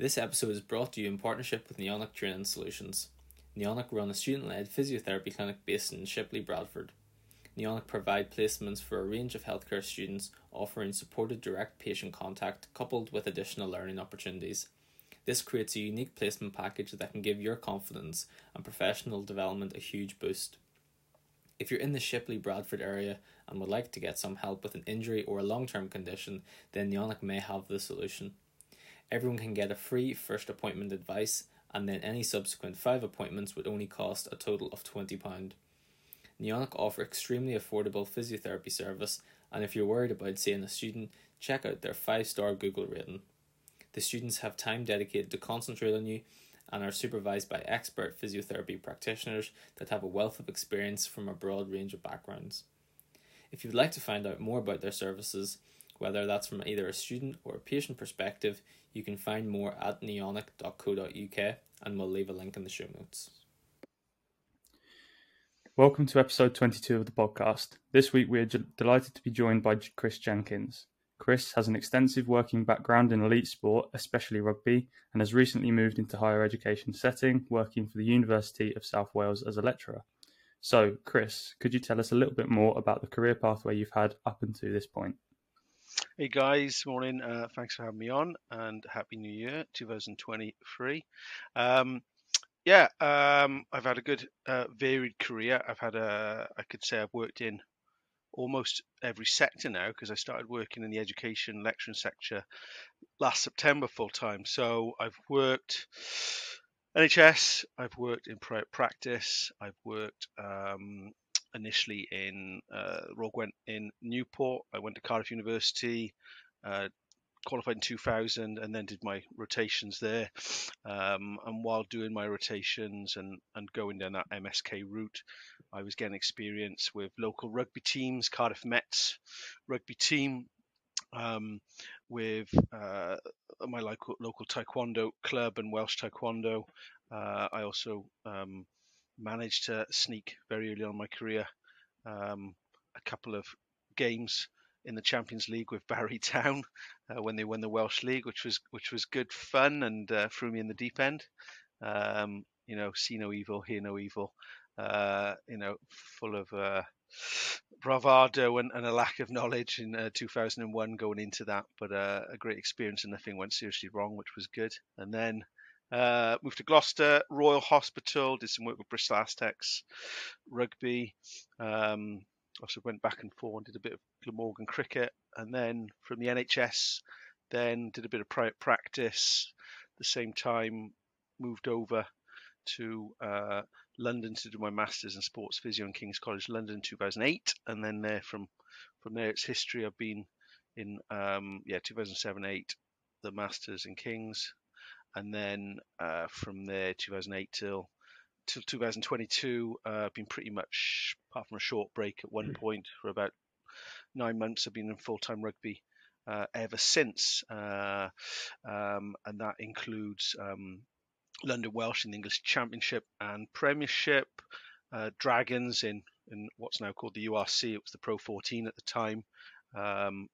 This episode is brought to you in partnership with Neonic Training Solutions. Neonic run a student led physiotherapy clinic based in Shipley, Bradford. Neonic provide placements for a range of healthcare students, offering supported direct patient contact coupled with additional learning opportunities. This creates a unique placement package that can give your confidence and professional development a huge boost. If you're in the Shipley Bradford area and would like to get some help with an injury or a long term condition, then Neonic may have the solution. Everyone can get a free first appointment advice, and then any subsequent five appointments would only cost a total of £20. Neonic offer extremely affordable physiotherapy service, and if you're worried about seeing a student, check out their five star Google rating. The students have time dedicated to concentrate on you and are supervised by expert physiotherapy practitioners that have a wealth of experience from a broad range of backgrounds. If you'd like to find out more about their services, whether that's from either a student or a patient perspective, you can find more at neonic.co.uk and we'll leave a link in the show notes. Welcome to episode 22 of the podcast. This week we are j- delighted to be joined by Chris Jenkins. Chris has an extensive working background in elite sport, especially rugby, and has recently moved into higher education setting, working for the University of South Wales as a lecturer. So, Chris, could you tell us a little bit more about the career pathway you've had up until this point? Hey guys, morning. Uh, thanks for having me on, and happy New Year, 2023. Um, yeah, um, I've had a good, uh, varied career. I've had a, I could say I've worked in almost every sector now because I started working in the education lecturing sector last September full time. So I've worked NHS, I've worked in private practice, I've worked um, initially in uh, Royal Gwent in Newport. I went to Cardiff University, uh, qualified in 2000, and then did my rotations there. Um, and while doing my rotations and, and going down that MSK route, I was getting experience with local rugby teams, Cardiff Mets rugby team, um, with uh, my local, local taekwondo club and Welsh taekwondo. Uh, I also um, managed to sneak very early on my career um, a couple of games in the Champions League with Barry Town uh, when they won the Welsh League, which was which was good fun and uh, threw me in the deep end. Um, you know, see no evil, hear no evil. Uh, you know, full of uh, bravado and, and, a lack of knowledge in uh, 2001 going into that, but uh, a great experience and nothing went seriously wrong, which was good. And then uh, moved to Gloucester, Royal Hospital, did some work with Bristol Aztecs, rugby. Um, also went back and forth and did a bit of Glamorgan cricket, and then from the NHS, then did a bit of private practice. the same time, moved over to uh, London to do my masters in sports physio in King's College London in 2008, and then there from from there it's history. I've been in um, yeah 2007 8 the masters in King's, and then uh, from there 2008 till till 2022 uh, I've been pretty much apart from a short break at one hmm. point for about nine months I've been in full-time rugby uh, ever since. Uh, um, and that includes um, London Welsh in the English Championship and Premiership uh, Dragons in in what's now called the URC it was the Pro 14 at the time. Um,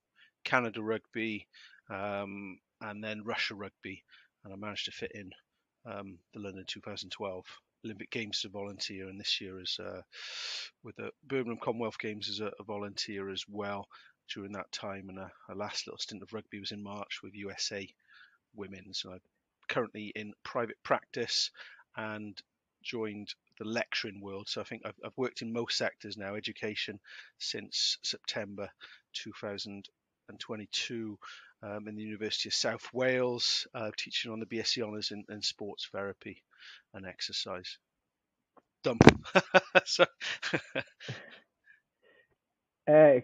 Canada Rugby um, and then Russia Rugby and I managed to fit in um, the London 2012 Olympic Games a volunteer, and this year as uh, with the Birmingham Commonwealth Games as a, a, volunteer as well during that time. And a, a, last little stint of rugby was in March with USA Women. So I'm currently in private practice and joined the lecturing world. So I think I've, I've worked in most sectors now, education since September 2022 um, in the University of South Wales, uh, teaching on the BSc Honours in, in, Sports Therapy and Exercise. Dump. uh,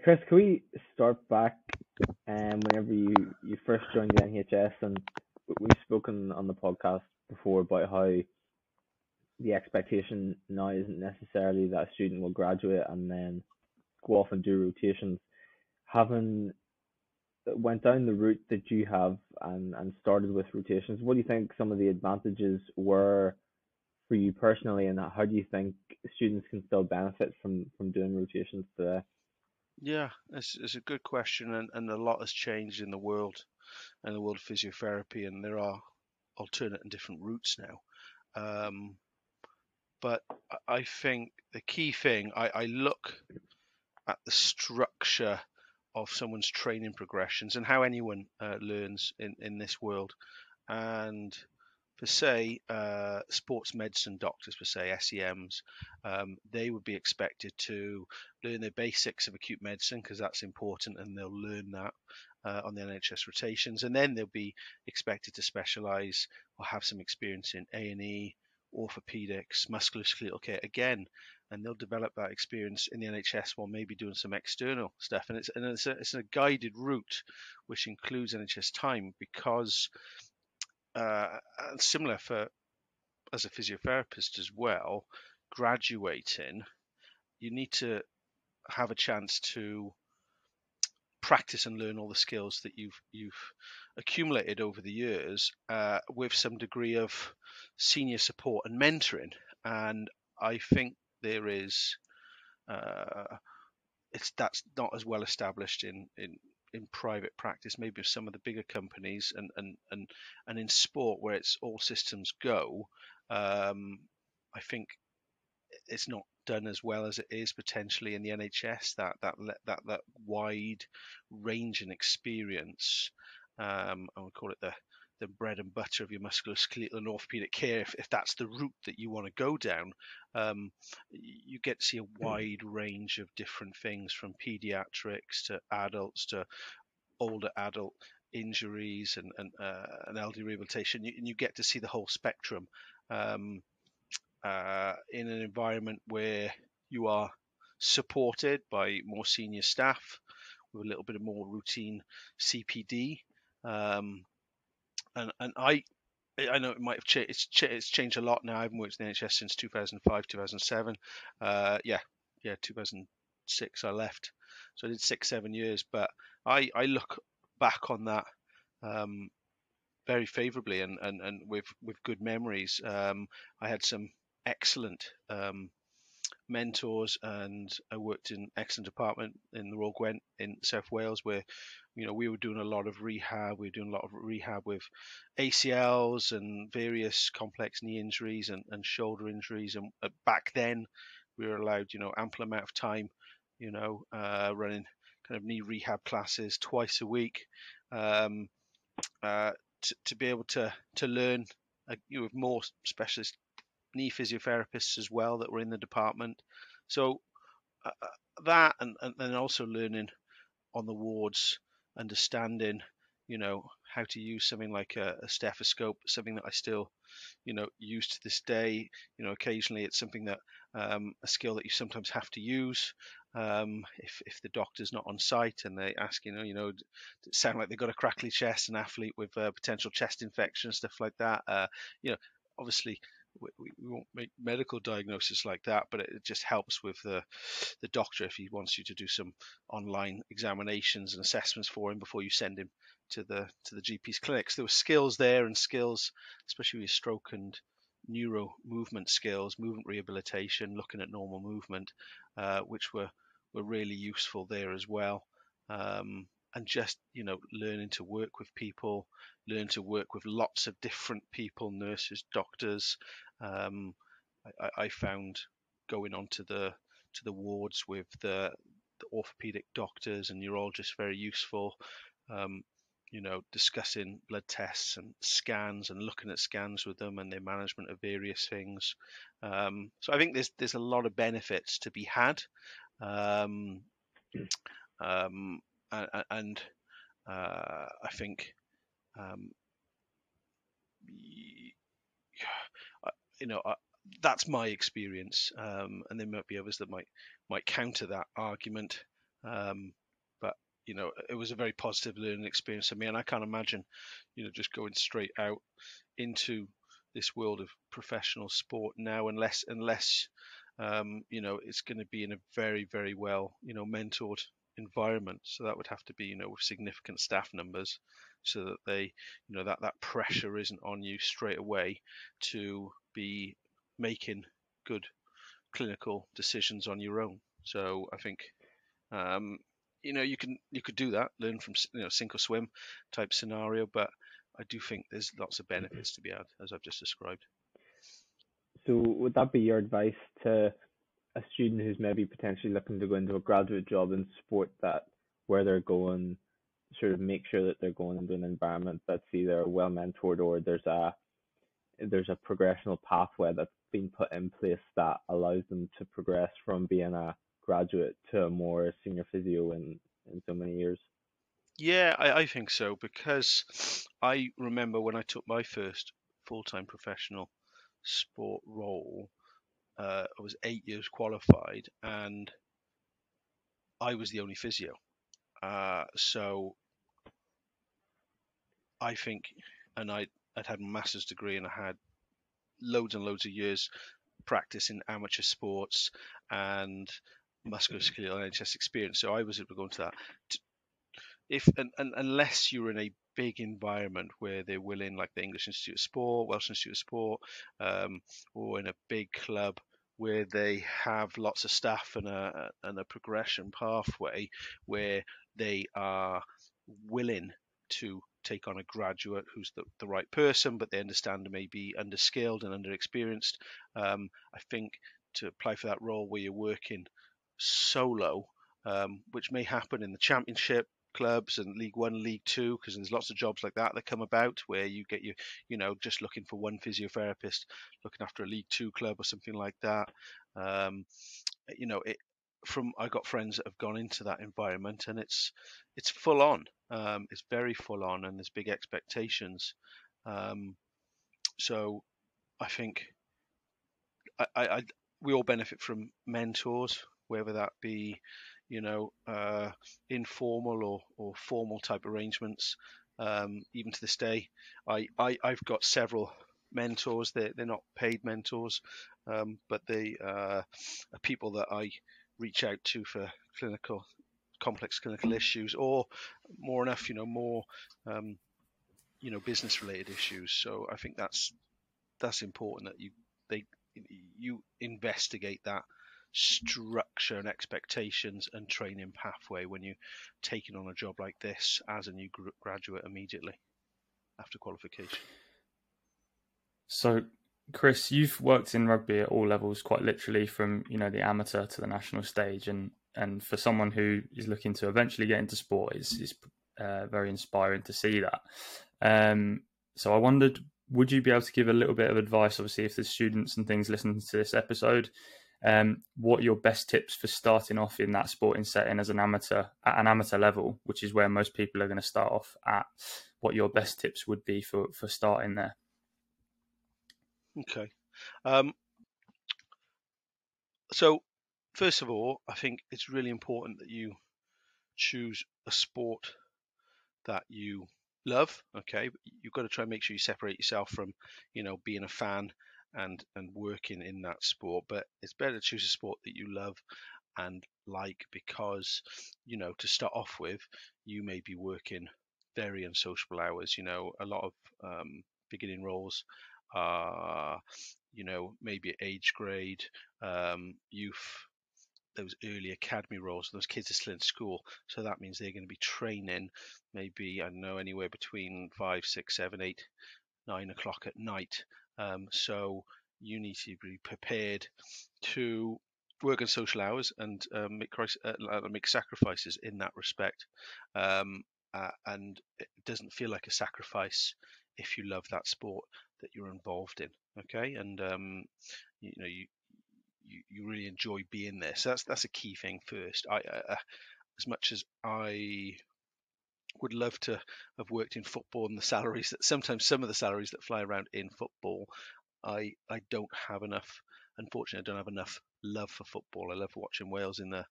Chris, can we start back um, whenever you, you first joined the NHS? And we've spoken on the podcast before about how the expectation now isn't necessarily that a student will graduate and then go off and do rotations. Having went down the route that you have and, and started with rotations, what do you think some of the advantages were for you personally, and how do you think students can still benefit from, from doing rotations today? Yeah, it's, it's a good question, and, and a lot has changed in the world, in the world of physiotherapy, and there are alternate and different routes now. Um, but I think the key thing I, I look at the structure of someone's training progressions and how anyone uh, learns in, in this world. And for say uh, sports medicine doctors, for say SEMs, um, they would be expected to learn the basics of acute medicine because that's important, and they'll learn that uh, on the NHS rotations, and then they'll be expected to specialise or have some experience in A and E, orthopedics, musculoskeletal care again, and they'll develop that experience in the NHS while maybe doing some external stuff. And it's and it's a, it's a guided route, which includes NHS time because uh, similar for as a physiotherapist as well, graduating, you need to have a chance to practice and learn all the skills that you've you've accumulated over the years uh, with some degree of senior support and mentoring. And I think there is uh, it's that's not as well established in in in private practice, maybe with some of the bigger companies, and and and and in sport where it's all systems go. Um, I think it's not done as well as it is potentially in the NHS. That that that that wide range and experience. Um, I would call it the the bread and butter of your musculoskeletal and orthopedic care, if, if that's the route that you want to go down, um, you get to see a hmm. wide range of different things from pediatrics to adults to older adult injuries and, and, uh, and elderly rehabilitation. You, and you get to see the whole spectrum um, uh, in an environment where you are supported by more senior staff with a little bit of more routine CPD. Um, and and I I know it might have changed. It's, it's, changed a lot now. I haven't worked in the NHS since 2005, 2007. Uh, yeah, yeah, 2006 I left, so I did six, seven years. But I I look back on that um, very favourably and, and and with with good memories. Um, I had some excellent um, mentors and I worked in excellent department in the Royal Gwent in South Wales where you know, we were doing a lot of rehab. We were doing a lot of rehab with ACLs and various complex knee injuries and, and shoulder injuries. And uh, back then, we were allowed, you know, ample amount of time, you know, uh, running kind of knee rehab classes twice a week um, uh, to, to be able to to learn uh, you know, more specialist knee physiotherapists as well that were in the department. So uh, uh that and, and then also learning on the wards understanding, you know, how to use something like a, a, stethoscope, something that I still, you know, use to this day. You know, occasionally it's something that um, a skill that you sometimes have to use um, if if the doctor's not on site and they ask, you know, you know, sound like they've got a crackly chest, an athlete with uh, potential chest infection, stuff like that. Uh, you know, obviously we, we won't make medical diagnosis like that, but it just helps with the the doctor if he wants you to do some online examinations and assessments for him before you send him to the to the GP's clinics. There were skills there and skills, especially with stroke and neuro movement skills, movement rehabilitation, looking at normal movement, uh, which were were really useful there as well. Um, and just you know learning to work with people learn to work with lots of different people nurses doctors. Um, I, I, found going on to the to the wards with the, the orthopedic doctors and neurologists very useful. Um, you know discussing blood tests and scans and looking at scans with them and their management of various things. Um, so i think there's there's a lot of benefits to be had. Um, um and uh, I think um, you know that's my experience, um, and there might be others that might might counter that argument. Um, but you know, it was a very positive learning experience for me, and I can't imagine, you know, just going straight out into this world of professional sport now, unless unless um, you know it's going to be in a very very well you know mentored environment. So that would have to be, you know, with significant staff numbers, so that they, you know, that that pressure isn't on you straight away to be making good clinical decisions on your own. So I think, um, you know, you can you could do that, learn from you know sink or swim type scenario, but I do think there's lots of benefits to be had, as I've just described. So would that be your advice to a student who's maybe potentially looking to go into a graduate job in sport that where they're going, sort of make sure that they're going into an environment that's either well mentored or there's a there's a progressional pathway that's been put in place that allows them to progress from being a graduate to a more senior physio in in so many years. Yeah, I, I think so because I remember when I took my first full time professional sport role, uh, I was eight years qualified and I was the only physio. Uh, so I think, and I, I'd had a master's degree and I had loads and loads of years practice in amateur sports and musculoskeletal NHS experience. So I was able to go into that. If and, and unless you're in a big environment where they're willing, like the English Institute of Sport, Welsh Institute of Sport, um, or in a big club where they have lots of staff and a and a progression pathway where they are willing to take on a graduate who's the, the right person, but they understand may be underskilled and underexperienced. Um, I think to apply for that role where you're working solo, um, which may happen in the championship clubs and League One, League Two, because there's lots of jobs like that that come about where you get you, you know, just looking for one physiotherapist, looking after a League Two club or something like that. Um, you know, it from I got friends that have gone into that environment and it's it's full on. Um, it's very full on and there's big expectations. Um, so I think I, I, I, we all benefit from mentors, whether that be you know uh, informal or, or formal type arrangements. Um, even to this day, I, I I've got several mentors. They're they're not paid mentors, um, but they uh, are people that I reach out to for clinical complex clinical issues or more enough you know more um, you know business related issues so i think that's that's important that you they you investigate that structure and expectations and training pathway when you're taking on a job like this as a new graduate immediately after qualification so Chris, you've worked in rugby at all levels, quite literally, from you know the amateur to the national stage, and and for someone who is looking to eventually get into sport, it's, it's uh, very inspiring to see that. Um, so I wondered, would you be able to give a little bit of advice, obviously, if there's students and things listening to this episode, um, what your best tips for starting off in that sporting setting as an amateur at an amateur level, which is where most people are going to start off at, what your best tips would be for for starting there? Okay. Um, so, first of all, I think it's really important that you choose a sport that you love. Okay, you've got to try and make sure you separate yourself from, you know, being a fan and and working in that sport. But it's better to choose a sport that you love and like because, you know, to start off with, you may be working very unsociable hours. You know, a lot of um, beginning roles uh, you know, maybe age grade, um, youth, those early academy roles. Those kids are still in school, so that means they're going to be training maybe I don't know anywhere between five, six, seven, eight, nine o'clock at night. Um, so you need to be prepared to work on social hours and um, make, uh, make sacrifices in that respect. Um, uh, and it doesn't feel like a sacrifice if you love that sport that you're involved in. Okay, and um, you, know you, you you really enjoy being there. So that's that's a key thing first. I uh, as much as I would love to have worked in football and the salaries that sometimes some of the salaries that fly around in football, I I don't have enough. Unfortunately, I don't have enough love for football. I love watching Wales in the in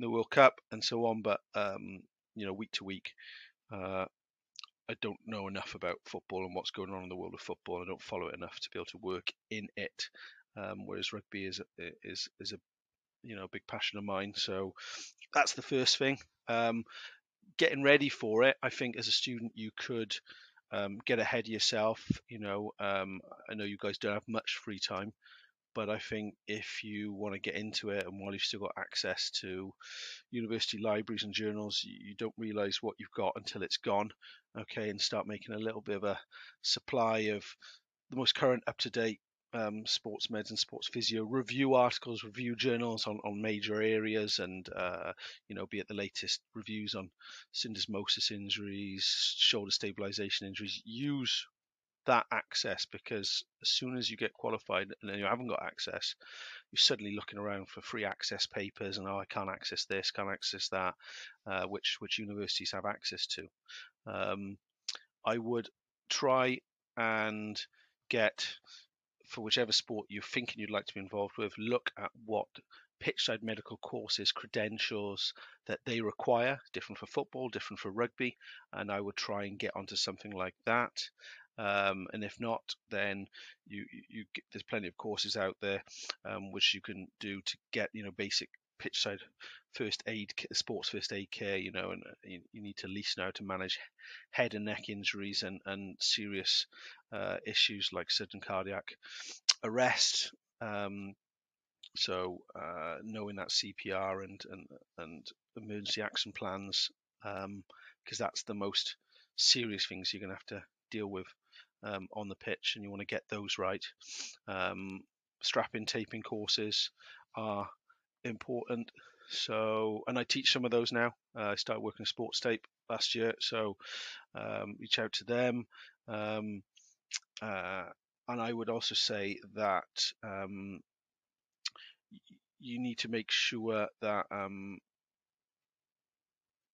the World Cup and so on. But um, you know, week to week, uh, I don't know enough about football and what's going on in the world of football. I don't follow it enough to be able to work in it. Um, whereas rugby is is is a you know big passion of mine. So that's the first thing. Um, getting ready for it, I think as a student you could um, get ahead of yourself. You know, um, I know you guys don't have much free time, but I think if you want to get into it and while you've still got access to university libraries and journals, you, don't realize what you've got until it's gone. Okay, and start making a little bit of a supply of the most current, up to date um, sports meds and sports physio review articles, review journals on, on major areas, and uh, you know, be it the latest reviews on syndesmosis injuries, shoulder stabilization injuries. Use that access because as soon as you get qualified and then you haven't got access, you're suddenly looking around for free access papers and oh, I can't access this, can't access that, uh, which which universities have access to. Um, I would try and get for whichever sport you're thinking you'd like to be involved with, look at what pitchside medical courses, credentials that they require, different for football, different for rugby, and I would try and get onto something like that. Um, and if not, then you, you, you there's plenty of courses out there um, which you can do to get you know basic pitchside first aid, sports first aid care, you know, and uh, you, you, need to know how to manage head and neck injuries and, and serious uh, issues like sudden cardiac arrest. Um, so uh, knowing that CPR and, and, and emergency action plans, because um, that's the most serious things you're going to have to deal with um, on the pitch, and you want to get those right. Um, strapping taping courses are important. So, and I teach some of those now. Uh, I started working sports tape last year, so um, reach out to them. Um, uh, and I would also say that um, you need to make sure that um,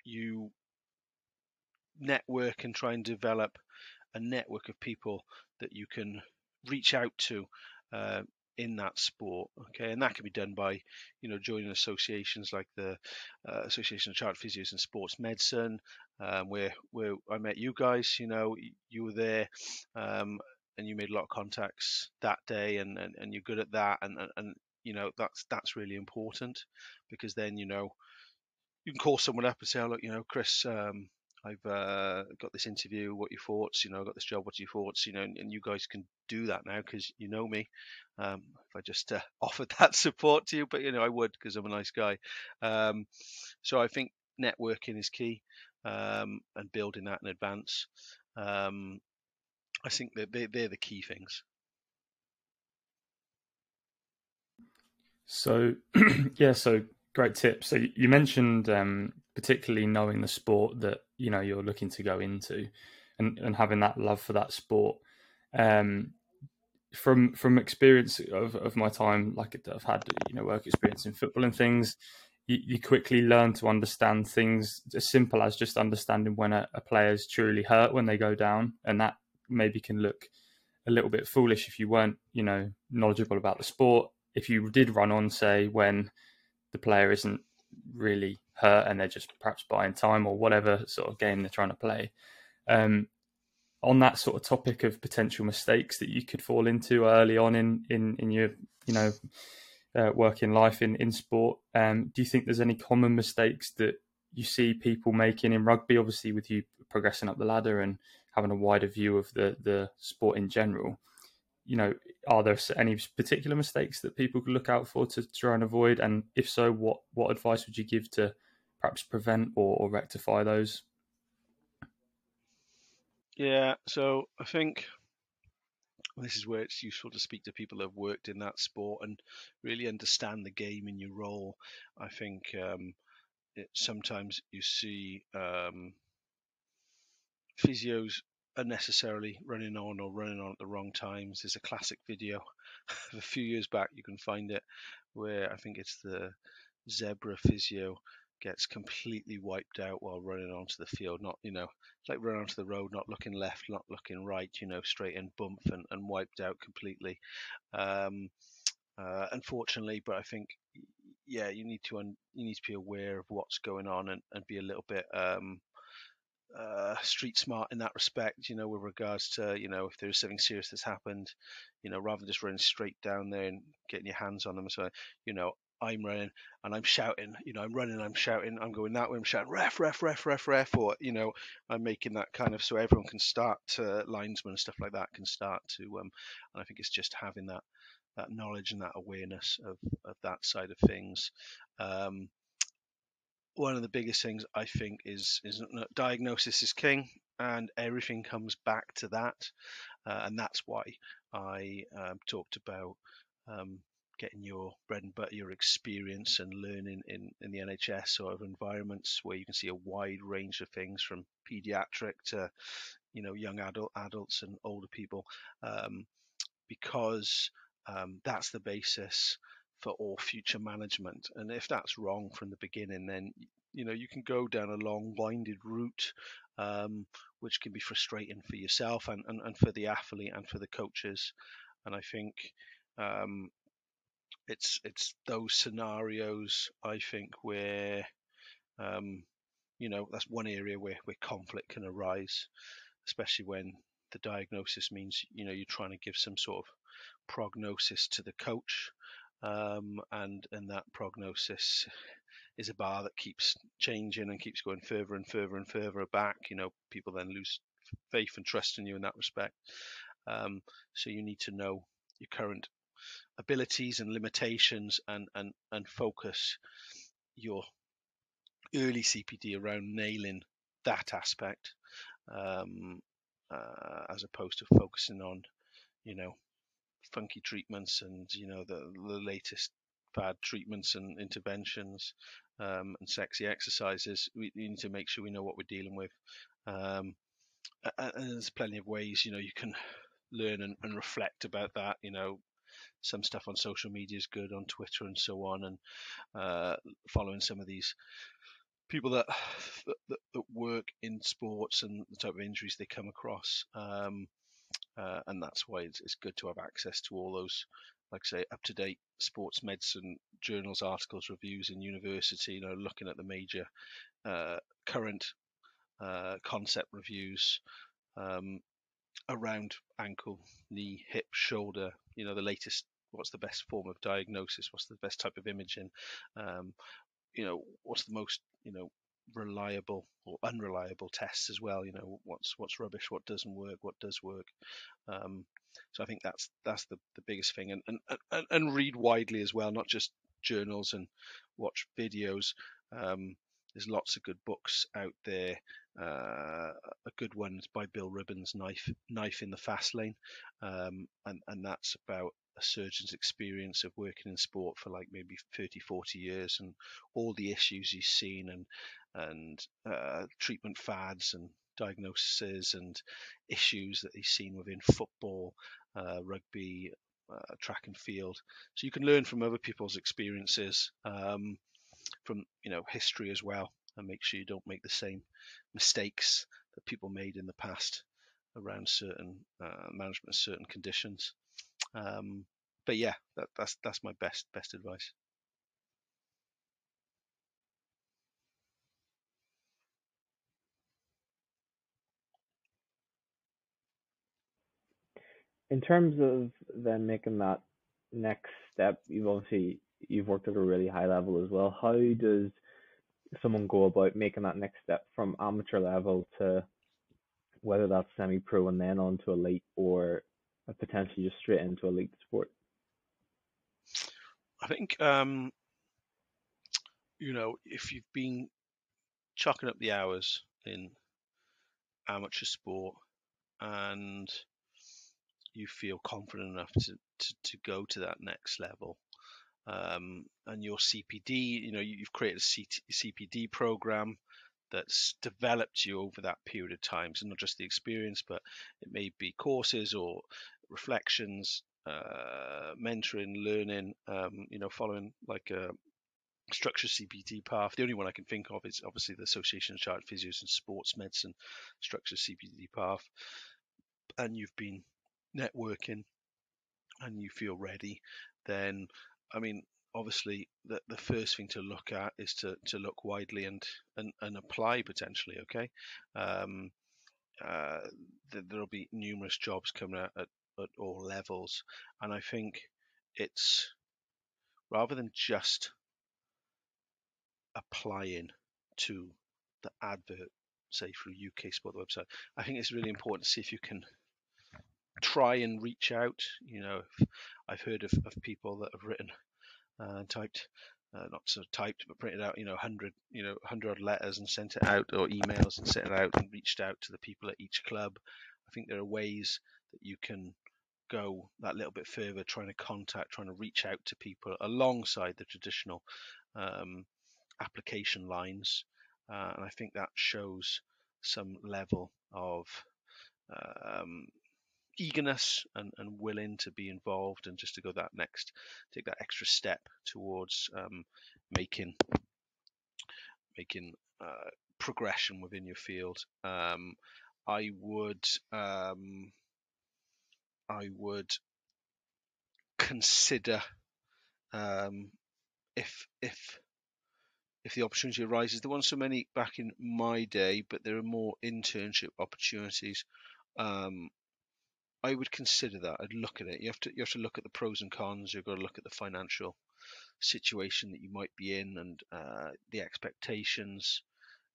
you network and try and develop a network of people that you can reach out to uh, in that sport. Okay, and that can be done by, you know, joining associations like the uh, Association of Chartered Physios and Sports Medicine, um, where where I met you guys. You know, you were there. Um, and you made a lot of contacts that day, and, and, and you're good at that, and, and, and you know that's that's really important because then you know you can call someone up and say, oh, look, you know, Chris, um, I've uh, got this interview. What are your thoughts? You know, I got this job. What's your thoughts? You know, and, and you guys can do that now because you know me. Um, if I just uh, offered that support to you, but you know, I would because I'm a nice guy. Um, so I think networking is key um, and building that in advance. Um, I think that they, they're the key things. So, yeah, so great tip. So you mentioned um, particularly knowing the sport that you know you're looking to go into, and and having that love for that sport. Um, from from experience of, of my time, like I've had you know work experience in football and things, you, you quickly learn to understand things as simple as just understanding when a, a player is truly hurt when they go down, and that maybe can look a little bit foolish if you weren't you know knowledgeable about the sport. If you did run on, say when the player isn't really hurt and they're just perhaps buying time or whatever sort of game they're trying to play. Um, on that sort of topic of potential mistakes that you could fall into early on in in, in your you know uh, working life in in sport, um, do you think there's any common mistakes that you see people making in rugby? Obviously, with you progressing up the ladder and having a wider view of the the sport in general, you know, are there any particular mistakes that people could look out for to try and avoid? And if so, what what advice would you give to perhaps prevent or, or rectify those? Yeah, so I think this is where it's useful to speak to people who have worked in that sport and really understand the game and your role. I think um, it, sometimes you see um, physios unnecessarily running on or running on at the wrong times. There's a classic video a few years back, you can find it, where I think it's the Zebre physio gets completely wiped out while running onto the field. Not, you know, like running onto the road, not looking left, not looking right, you know, straight in bump and, and wiped out completely. Um, uh, unfortunately, but I think, yeah, you need to un- you need to be aware of what's going on and, and be a little bit um, uh, street smart in that respect, you know, with regards to, you know, if there's something serious that's happened, you know, rather than just running straight down there and getting your hands on them. So, you know, I'm running and I'm shouting, you know, I'm running, I'm shouting, I'm going that way, I'm shouting, ref, ref, ref, ref, ref, or, you know, I'm making that kind of so everyone can start to, linesmen and stuff like that can start to, um, and I think it's just having that, that knowledge and that awareness of, of that side of things. Um, one of the biggest things I think is is diagnosis is king, and everything comes back to that, uh, and that's why I um, talked about um, getting your bread and butter, your experience and learning in, in the NHS sort of environments where you can see a wide range of things from pediatric to, you know, young adult adults and older people, um, because um, that's the basis for all future management. And if that's wrong from the beginning, then you know you can go down a long winded route um, which can be frustrating for yourself and, and, and for the athlete and for the coaches and i think um, it's it's those scenarios I think where um, you know that's one area where where conflict can arise, especially when the diagnosis means you know you're trying to give some sort of prognosis to the coach, um, and and that prognosis is a bar that keeps changing and keeps going further and further and further back. You know, people then lose faith and trust in you in that respect. Um, so you need to know your current abilities and limitations and, and, and focus your early CPD around nailing that aspect um, uh, as opposed to focusing on, you know, funky treatments and, you know, the, the latest fad treatments and interventions um, and sexy exercises. We, need to make sure we know what we're dealing with. Um, and there's plenty of ways, you know, you can learn and, and reflect about that, you know, some stuff on social media is good on Twitter and so on, and uh, following some of these people that, that, that work in sports and the type of injuries they come across. Um, uh, and that's why it's, it's, good to have access to all those, like I say, up to date sports medicine journals, articles, reviews in university. You know, looking at the major uh, current uh, concept reviews um, around ankle, knee, hip, shoulder. You know, the latest what's the best form of diagnosis, what's the best type of imaging, um, you know, what's the most, you know, reliable or unreliable tests as well. You know, what's what's rubbish, what doesn't work, what does work. Um, so I think that's that's the, the biggest thing, and, and and and read widely as well, not just journals and watch videos. Um, there's lots of good books out there. Uh, a good one is by Bill Ribbans, Knife Knife in the Fast Lane, um, and and that's about a surgeon's experience of working in sport for like maybe 30, 40 years and all the issues he's seen and and uh, treatment fads and diagnoses and issues that he's seen within football, uh, rugby, uh, track and field. So you can learn from other people's experiences, um, from you know history as well, and make sure you don't make the same mistakes that people made in the past around certain uh, management certain conditions. Um, but yeah, that, that's that's my best best advice. In terms of then making that next step, you've obviously you've worked at a really high level as well. How does someone go about making that next step from amateur level to whether that's semi-pro and then on to elite or potentially just straight into elite sport? I think um, you know if you've been chucking up the hours in amateur sport and you feel confident enough to, to, to go to that next level um, and your CPD, you know, you've created a CPD program that's developed you over that period of time. So not just the experience, but it may be courses or reflections, uh, mentoring, learning, um, you know, following like a structured CPD path. The only one I can think of is obviously the Association of Chartered Physios and Sports Medicine structured CPD path. And you've been networking and you feel ready, then I mean, obviously the, the first thing to look at is to, to look widely and, and, and apply potentially, okay? Um, uh, th- there'll be numerous jobs coming out at, at all levels. And I think it's rather than just applying to the advert, say through UK Sport website, I think it's really important to see if you can try and reach out. You know, I've heard of, of people that have written uh, and typed, uh, not sort of typed, but printed out, you know, hundred, you know, hundred letters and sent it out, or emails and sent it out and reached out to the people at each club. I think there are ways that you can go that little bit further, trying to contact, trying to reach out to people alongside the traditional um, application lines, uh, and I think that shows some level of um, eagerness and, and willing to be involved and just to go that next, take that extra step towards um, making making uh, progression within your field. Um, I would um, I would consider um, if if if the opportunity arises. There weren't so many back in my day, but there are more internship opportunities. Um, I would consider that. I'd look at it. You have to you have to look at the pros and cons. You've got to look at the financial situation that you might be in and uh, the expectations,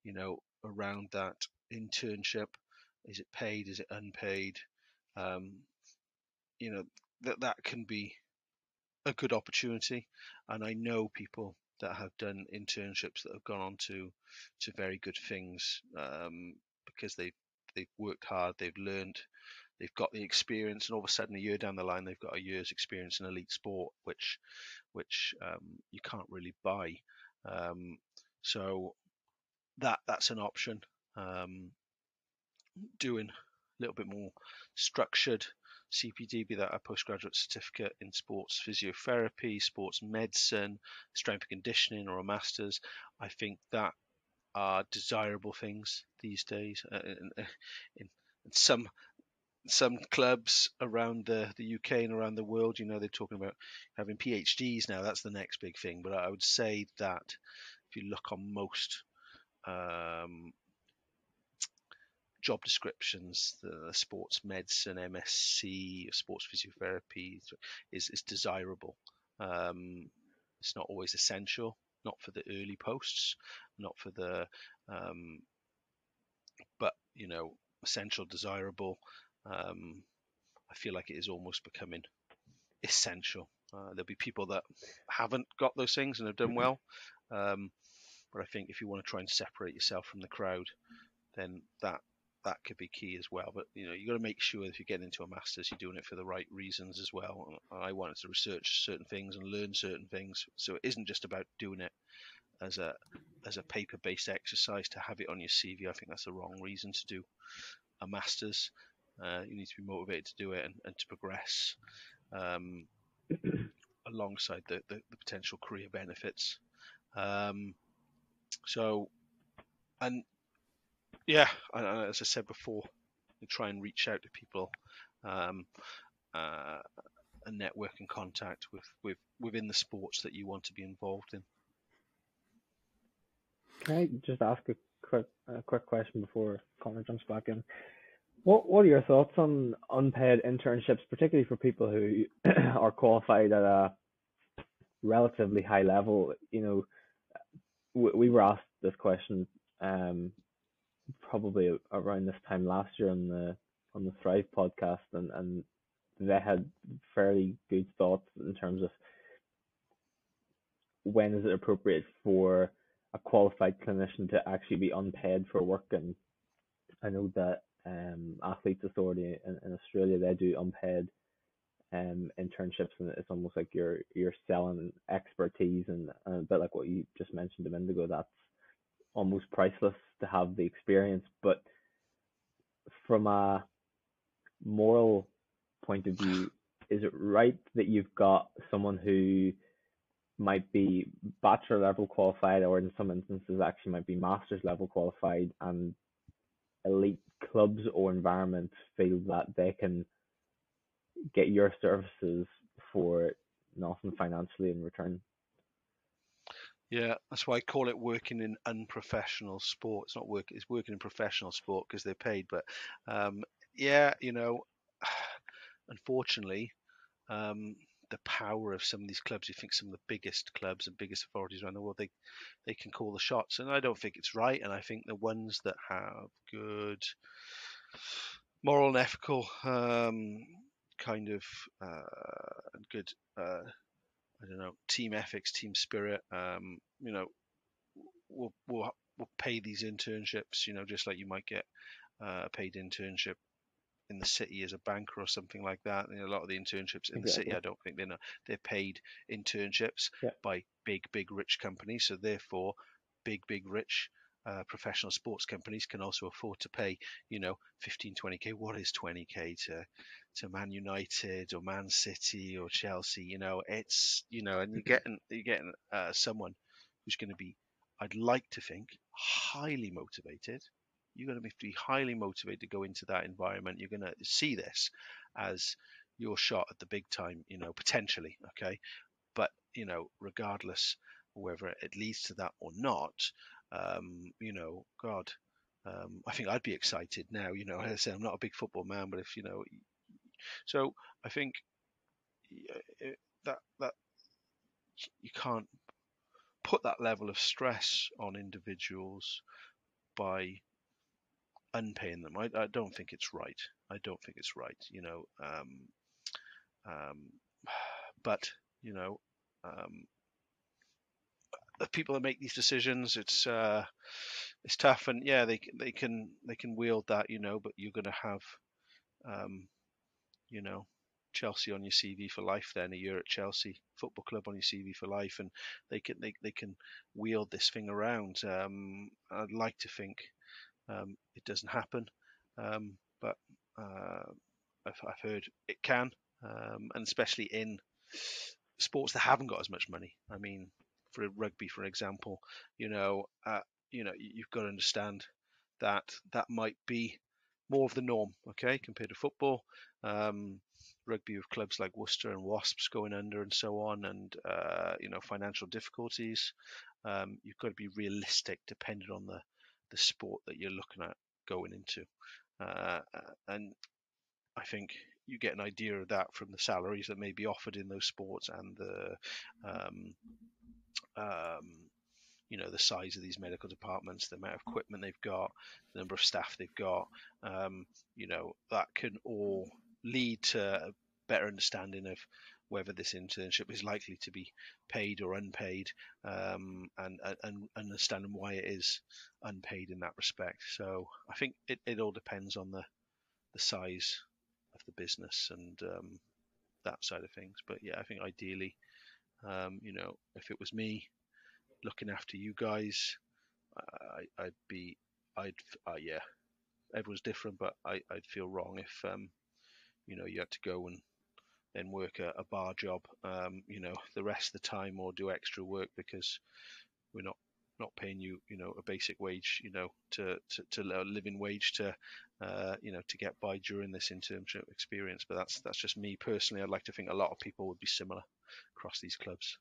you know, around that internship. Is it paid? Is it unpaid? Um, you know that that can be a good opportunity, and I know people that have done internships that have gone on to to very good things um, because they they've worked hard, they've learned, they've got the experience, and all of a sudden, a year down the line, they've got a year's experience in elite sport, which which um, you can't really buy. Um, so that that's an option. Um, doing a little bit more structured CPD, be that a postgraduate certificate in sports physiotherapy, sports medicine, strength and conditioning, or a master's, I think that are desirable things these days. Uh, in, in, some some clubs around the, the UK and around the world, you know, they're talking about having PhDs now. That's the next big thing. But I would say that if you look on most um, job descriptions, the sports medicine, MSc, sports physiotherapy is, is desirable. Um, it's not always essential, not for the early posts, not for the, um, but you know, essential, desirable. Um, I feel like it is almost becoming essential. Uh, there'll be people that haven't got those things and have done well, um, but I think if you want to try and separate yourself from the crowd, then that that could be key as well. But you know, you got to make sure if you get into a masters, you're doing it for the right reasons as well. I wanted to research certain things and learn certain things, so it isn't just about doing it as a as a paper based exercise to have it on your CV. I think that's the wrong reason to do a masters. Uh, you need to be motivated to do it and, and to progress um, alongside the, the, the, potential career benefits. Um, so, and yeah, as I said before, try and reach out to people, um, uh, and network and contact with, with within the sports that you want to be involved in. Can I just ask a quick a quick question before Connor jumps back in? What What are your thoughts on unpaid internships, particularly for people who are qualified at a relatively high level? You know, we, we were asked this question um, probably around this time last year on the on the Thrive podcast, and and they had fairly good thoughts in terms of when is it appropriate for a qualified clinician to actually be unpaid for work. And I know that um, Athletes Authority in, in Australia they do unpaid um, internships and it's almost like you're you're selling expertise and, and a bit like what you just mentioned a minute ago that's almost priceless to have the experience. But from a moral point of view, is it right that you've got someone who might be bachelor level qualified or in some instances actually might be master's level qualified and elite clubs or environments feel that they can get your services for nothing financially in return? Yeah, that's why I call it working in unprofessional sport. It's not work; it's working in professional sport because they're paid. But um, yeah, you know, unfortunately, um, the power of some of these clubs. You think some of the biggest clubs and biggest authorities around the world, they they can call the shots, and I don't think it's right. And I think the ones that have good moral and ethical um, kind of uh, good. Uh, I don't know, team ethics, team spirit. Um, you know, we'll, we'll we'll pay these internships. You know, just like you might get uh, a paid internship in the city as a banker or something like that. Know, a lot of the internships in exactly. the city, I don't think they're not, they're paid internships yeah. by big, big, rich companies. So therefore, big, big, rich uh, professional sports companies can also afford to pay, you know, 15, 20k. What is 20k to to Man United or Man City or Chelsea? You know, it's you know, and you're mm-hmm. getting you're getting uh, someone who's going to be, I'd like to think, highly motivated. You're going to be highly motivated to go into that environment. You're going to see this as your shot at the big time, you know, potentially. Okay, but you know, regardless whether it leads to that or not, um, you know, God, um, I think I'd be excited now. You know, as I say, I'm not a big football man, but if you know, so I think that that you can't put that level of stress on individuals by unpaying them. I, I don't think it's right. I don't think it's right. You know, um, um, but you know, um, the people that make these decisions, it's uh, it's tough, and yeah, they they can they can wield that, you know, but you're going to have, um, you know, Chelsea on your CV for life. Then a year at Chelsea Football Club on your CV for life, and they can they they can wield this thing around. Um, I'd like to think um, it doesn't happen, um, but uh, I've, I've, heard it can, um, and especially in sports that haven't got as much money. I mean, for rugby, for example, you know, uh, you know, you've got to understand that that might be more of the norm, okay, compared to football. Um, rugby with clubs like Worcester and Wasps going under and so on, and uh, you know financial difficulties. Um, you've got to be realistic, depending on the the sport that you're looking at going into, uh, and I think you get an idea of that from the salaries that may be offered in those sports and the um, um, you know the size of these medical departments, the amount of equipment they've got, the number of staff they've got. Um, you know that can all lead to a better understanding of whether this internship is likely to be paid or unpaid, um, and, and understanding why it is unpaid in that respect. So I think it, it all depends on the the size of the business and um, that side of things. But yeah, I think ideally, um, you know, if it was me looking after you guys, I, would be, I'd, uh, yeah, everyone's different, but I, would feel wrong if, um, you know, you had to go and then work a, a bar job, um, you know, the rest of the time or do extra work because we're not not paying you, you know, a basic wage, you know, to to, to a living wage to, uh, you know, to get by during this internship experience. But that's that's just me personally. I'd like to think a lot of people would be similar across these clubs.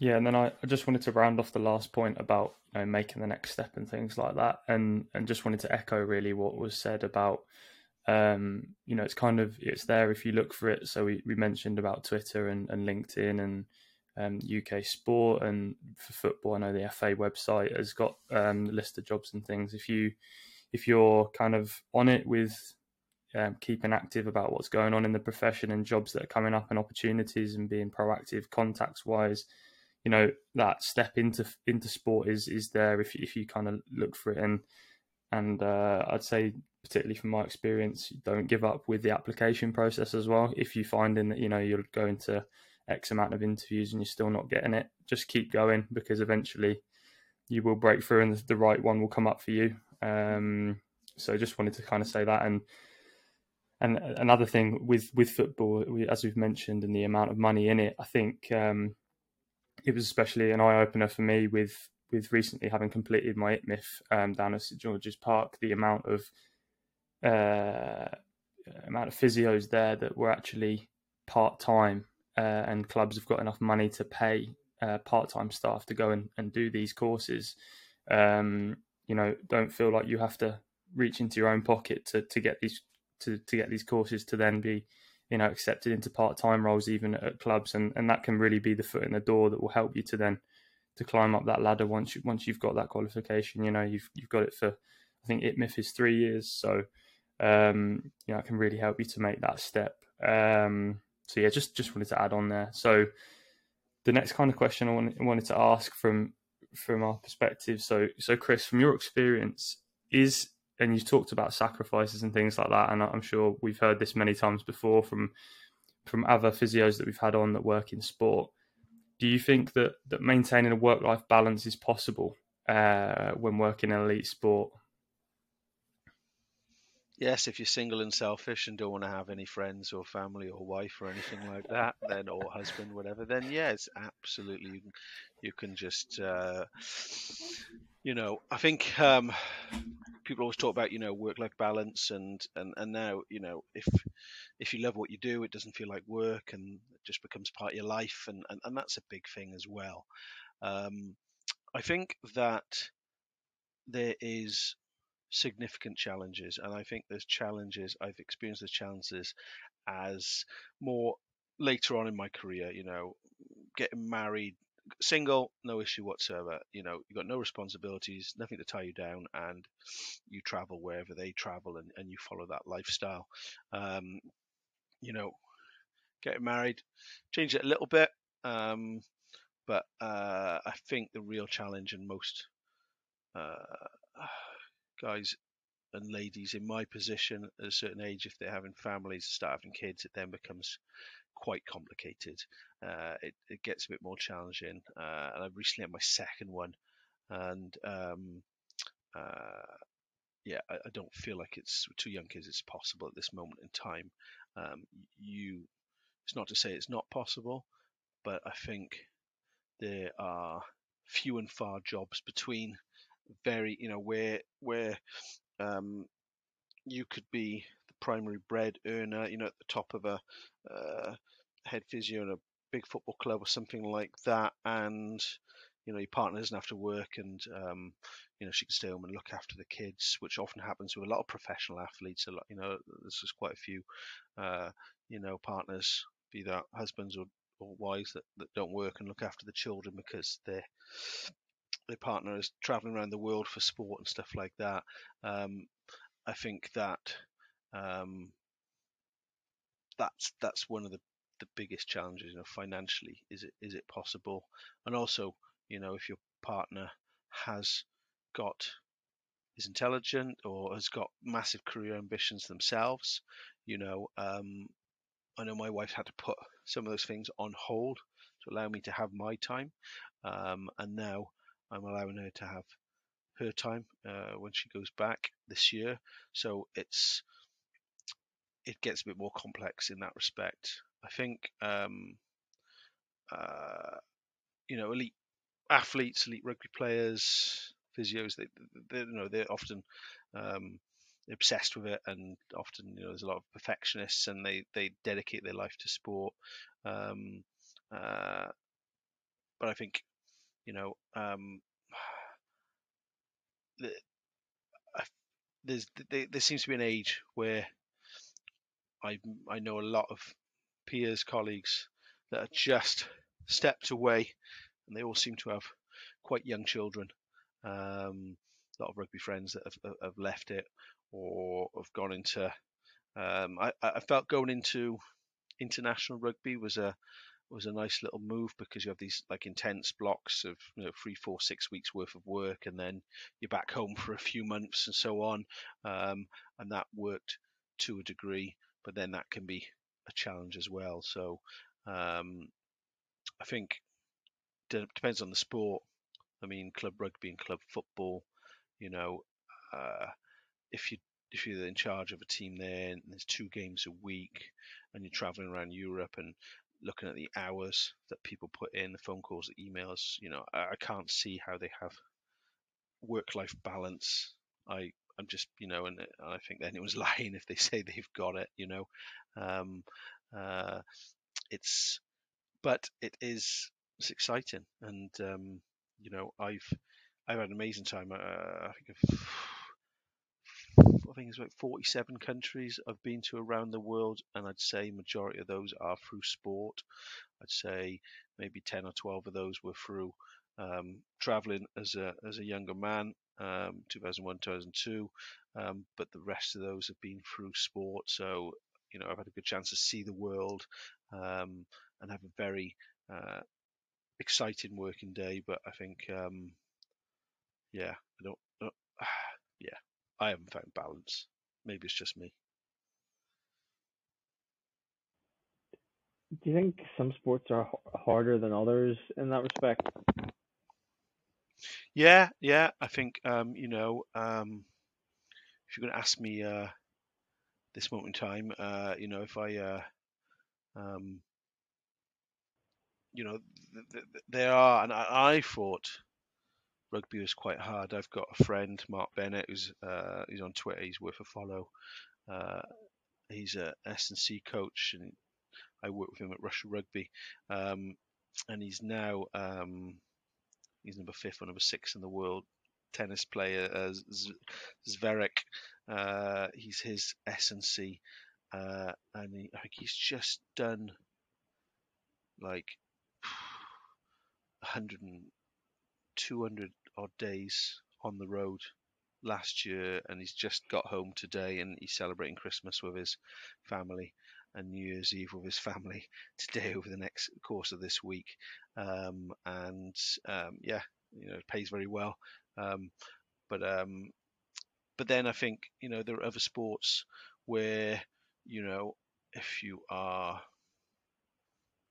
Yeah, and then I, I just wanted to round off the last point about you know, making the next step and things like that, and and just wanted to echo really what was said about, um, you know, it's kind of it's there if you look for it. So we, we mentioned about Twitter and, and LinkedIn and um, UK Sport and for football, I know the FA website has got um, a list of jobs and things. If you if you're kind of on it with um, keeping active about what's going on in the profession and jobs that are coming up and opportunities and being proactive contacts wise you know that step into into sport is is there if if you kind of look for it and and uh, I'd say particularly from my experience don't give up with the application process as well if you finding that you know you're going to x amount of interviews and you're still not getting it just keep going because eventually you will break through and the right one will come up for you um, so just wanted to kind of say that and and another thing with with football as we've mentioned and the amount of money in it i think um, it was especially an eye opener for me with with recently having completed my ITMIF um, down at St George's Park. The amount of uh, amount of physios there that were actually part time, uh, and clubs have got enough money to pay uh, part time staff to go and, and do these courses. Um, you know, don't feel like you have to reach into your own pocket to, to get these to, to get these courses to then be you know accepted into part-time roles even at clubs and, and that can really be the foot in the door that will help you to then to climb up that ladder once you once you've got that qualification you know you've you've got it for I think ITMIF is three years, so um, you know, it can really help you to make that step. Um, so yeah, just just wanted to add on there. So the next kind of question I wanted, to ask from from our perspective. So so Chris, from your experience, is and you've talked about sacrifices and things like that, and I'm sure we've heard this many times before from from other physios that we've had on that work in sport. Do you think that that maintaining a work life balance is possible uh, when working in elite sport? Yes, if you're single and selfish and don't want to have any friends or family or wife or anything like that, then or husband, whatever, then yes, absolutely, you can, you can just, uh, you know, I think um, people always talk about you know work-life balance and and and now you know if if you love what you do, it doesn't feel like work and it just becomes part of your life, and and, and that's a big thing as well. Um, I think that there is significant challenges, and I think there's challenges. I've experienced the challenges as more later on in my career. You know, getting married, single, no issue whatsoever. You know, you've got no responsibilities, nothing to tie you down, and you travel wherever they travel, and, and you follow that lifestyle. Um, you know, getting married, change it a little bit. Um, but uh, I think the real challenge and most uh, guys and ladies in my position at a certain age, if they're having families and start having kids, it then becomes quite complicated. Uh, it, it, gets a bit more challenging. Uh, and I've recently had my second one, and um, uh, yeah, I, I, don't feel like it's two young kids. It's possible at this moment in time. Um, you, it's not to say it's not possible, but I think there are few and far jobs between very, you know, where where um, you could be the primary bread earner, you know, at the top of a uh, head physio in a big football club or something like that, and you know your partner doesn't have to work and um, you know she can stay home and look after the kids, which often happens with a lot of professional athletes. A lot, you know, there's just quite a few, uh, you know, partners, be that husbands or, or wives that, that don't work and look after the children because they're their partner is traveling around the world for sport and stuff like that. Um, I think that um, that's that's one of the, the biggest challenges. You know, financially, is it is it possible? And also, you know, if your partner has got is intelligent or has got massive career ambitions themselves, you know, um, I know my wife had to put some of those things on hold to allow me to have my time. Um, and now I'm allowing her to have her time uh, when she goes back this year. So it's it gets a bit more complex in that respect. I think um, uh, you know elite athletes, elite rugby players, physios, they, they you know they're often um, obsessed with it, and often you know there's a lot of perfectionists, and they they dedicate their life to sport. Um, uh, but I think you know, um, the, there's there, there seems to be an age where I I know a lot of peers, colleagues that are just stepped away, and they all seem to have quite young children. Um, a lot of rugby friends that have, have left it or have gone into. Um, I, I felt going into international rugby was a was a nice little move because you have these like intense blocks of you know three, four, six weeks worth of work, and then you're back home for a few months and so on. Um, and that worked to a degree, but then that can be a challenge as well. So um, I think it depends on the sport. I mean, club rugby and club football. You know, uh, if you if you're in charge of a team there and there's two games a week and you're traveling around Europe and looking at the hours that people put in, the phone calls, the emails, you know, I, I can't see how they have work-life balance. I I'm just you know, and I think anyone's lying if they say they've got it. You know, um, uh, it's but it is it's exciting, and um, you know, I've I've had an amazing time. Uh, I think I think it's about 47 countries I've been to around the world, and I'd say majority of those are through sport. I'd say maybe 10 or 12 of those were through um, traveling as a as a younger man, um, 2001, 2002, um, but the rest of those have been through sport. So, you know, I've had a good chance to see the world um, and have a very uh, exciting working day. But I think, um, yeah, I don't, I haven't found balance. Maybe it's just me. Do you think some sports are h- harder than others in that respect? Yeah, yeah. I think um, you know, um, if you're going to ask me uh, this moment in time, uh, you know, if I, uh, um, you know, th- th- th- there are, and I, I thought rugby was quite hard. I've got a friend, Mark Bennett, who's uh, he's on Twitter. He's worth a follow. Uh, he's a S and C coach, and I work with him at Russia Rugby. Um, and he's now um, he's number fifth or number six in the world tennis player uh, Z- Zverev. Uh, he's his S and C, uh, and he, I think he's just done like 100 and 200 odd days on the road last year, and he's just got home today, and he's celebrating Christmas with his family and New Year's Eve with his family today over the next course of this week. Um, and um, yeah, you know, it pays very well. Um, but um, but then I think you know there are other sports where you know if you are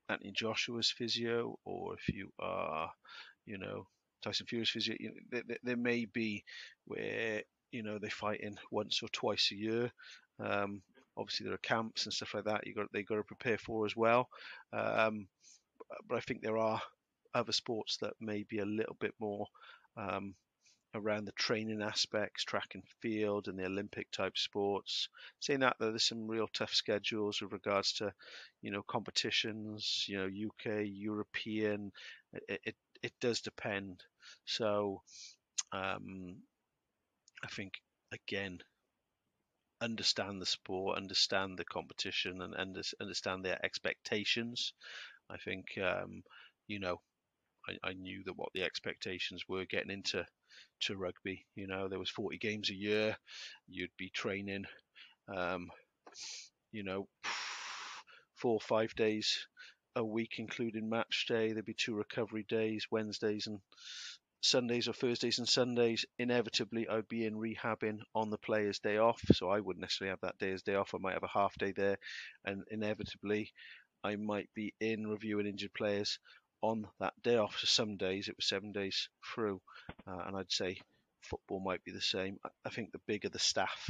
Anthony Joshua's physio or if you are you know Tyson Fury's physio, you know, there, there, there may be where you know they fight in once or twice a year. Um, obviously, there are camps and stuff like that. You got they got to prepare for as well. Um, but I think there are other sports that may be a little bit more um, around the training aspects, track and field, and the Olympic type sports. Saying that, though, there's some real tough schedules with regards to, you know, competitions. You know, UK, European. It it, it does depend. So, um, I think again, understand the sport, understand the competition, and under, understand their expectations. I think, um, you know, I, I knew that what the expectations were getting into to rugby. You know, there was 40 games a year. You'd be training, um, you know, four or five days a week, including match day. There'd be two recovery days, Wednesdays and Sundays or Thursdays and Sundays. Inevitably, I'd be in rehabbing on the player's day off, so I wouldn't necessarily have that day as day off. I might have a half day there, and inevitably, I might be in reviewing injured players on that day off. So some days it was seven days through, uh, and I'd say football might be the same. I, I think the bigger the staff,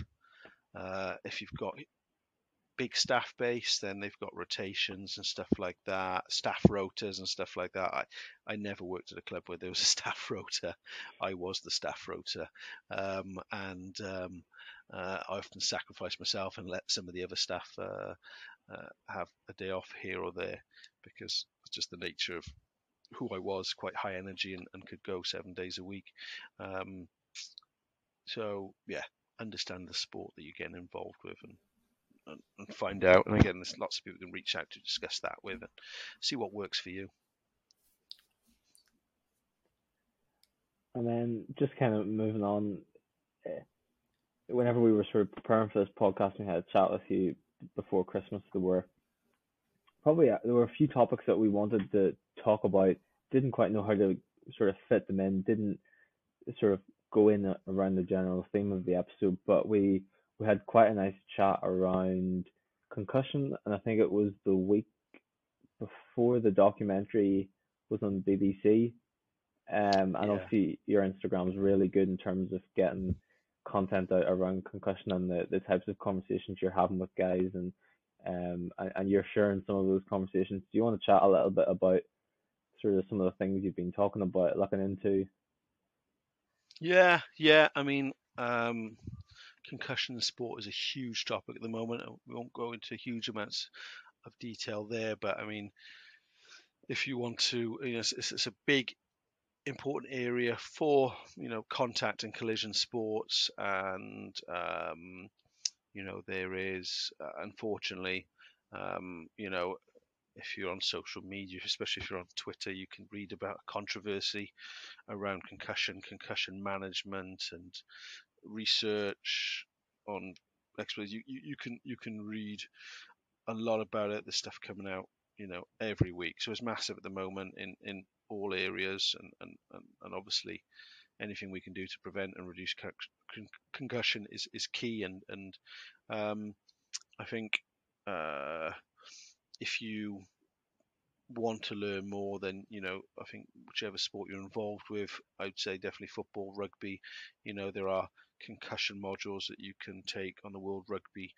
uh, if you've got big staff base, then they've got rotations and stuff like that, staff rotas and stuff like that. I, I never worked at a club where there was a staff rota. I was the staff rota, um, and um, uh, I often sacrificed myself and let some of the other staff uh, uh, have a day off here or there because it's just the nature of who I was, quite high energy and, and could go seven days a week. Um, so yeah, understand the sport that you're getting involved with and and, find out. And again, there's lots of people can reach out to discuss that with and see what works for you. And then just kind of moving on, uh, whenever we were sort of preparing for this podcast, we had a chat with you before Christmas. There were probably uh, there were a few topics that we wanted to talk about. Didn't quite know how to sort of fit them in. Didn't sort of go in around the general theme of the episode, but we we had quite a nice chat around concussion, and I think it was the week before the documentary was on BBC. Um, and Yeah. obviously your Instagram is really good in terms of getting content out around concussion and the, the types of conversations you're having with guys and um and, and you're sharing some of those conversations. Do you want to chat a little bit about sort of some of the things you've been talking about, looking into? Yeah, yeah. I mean, um, concussion in sport is a huge topic at the moment. We won't go into huge amounts of detail there, but I mean, if you want to, you know, it's, it's it's a big, important area for you know contact and collision sports, and um, you know there is uh, unfortunately, um, you know, if you're on social media, especially if you're on Twitter, you can read about controversy around concussion, concussion management, and research on experts. You, you, you can you can read a lot about it. There's stuff coming out, you know, every week. So it's massive at the moment in, in all areas, and, and, and, and obviously anything we can do to prevent and reduce con- concussion is, is key. And and um, I think uh, if you want to learn more, then you know I think whichever sport you're involved with, I would say definitely football, rugby. You know there are concussion modules that you can take on the World Rugby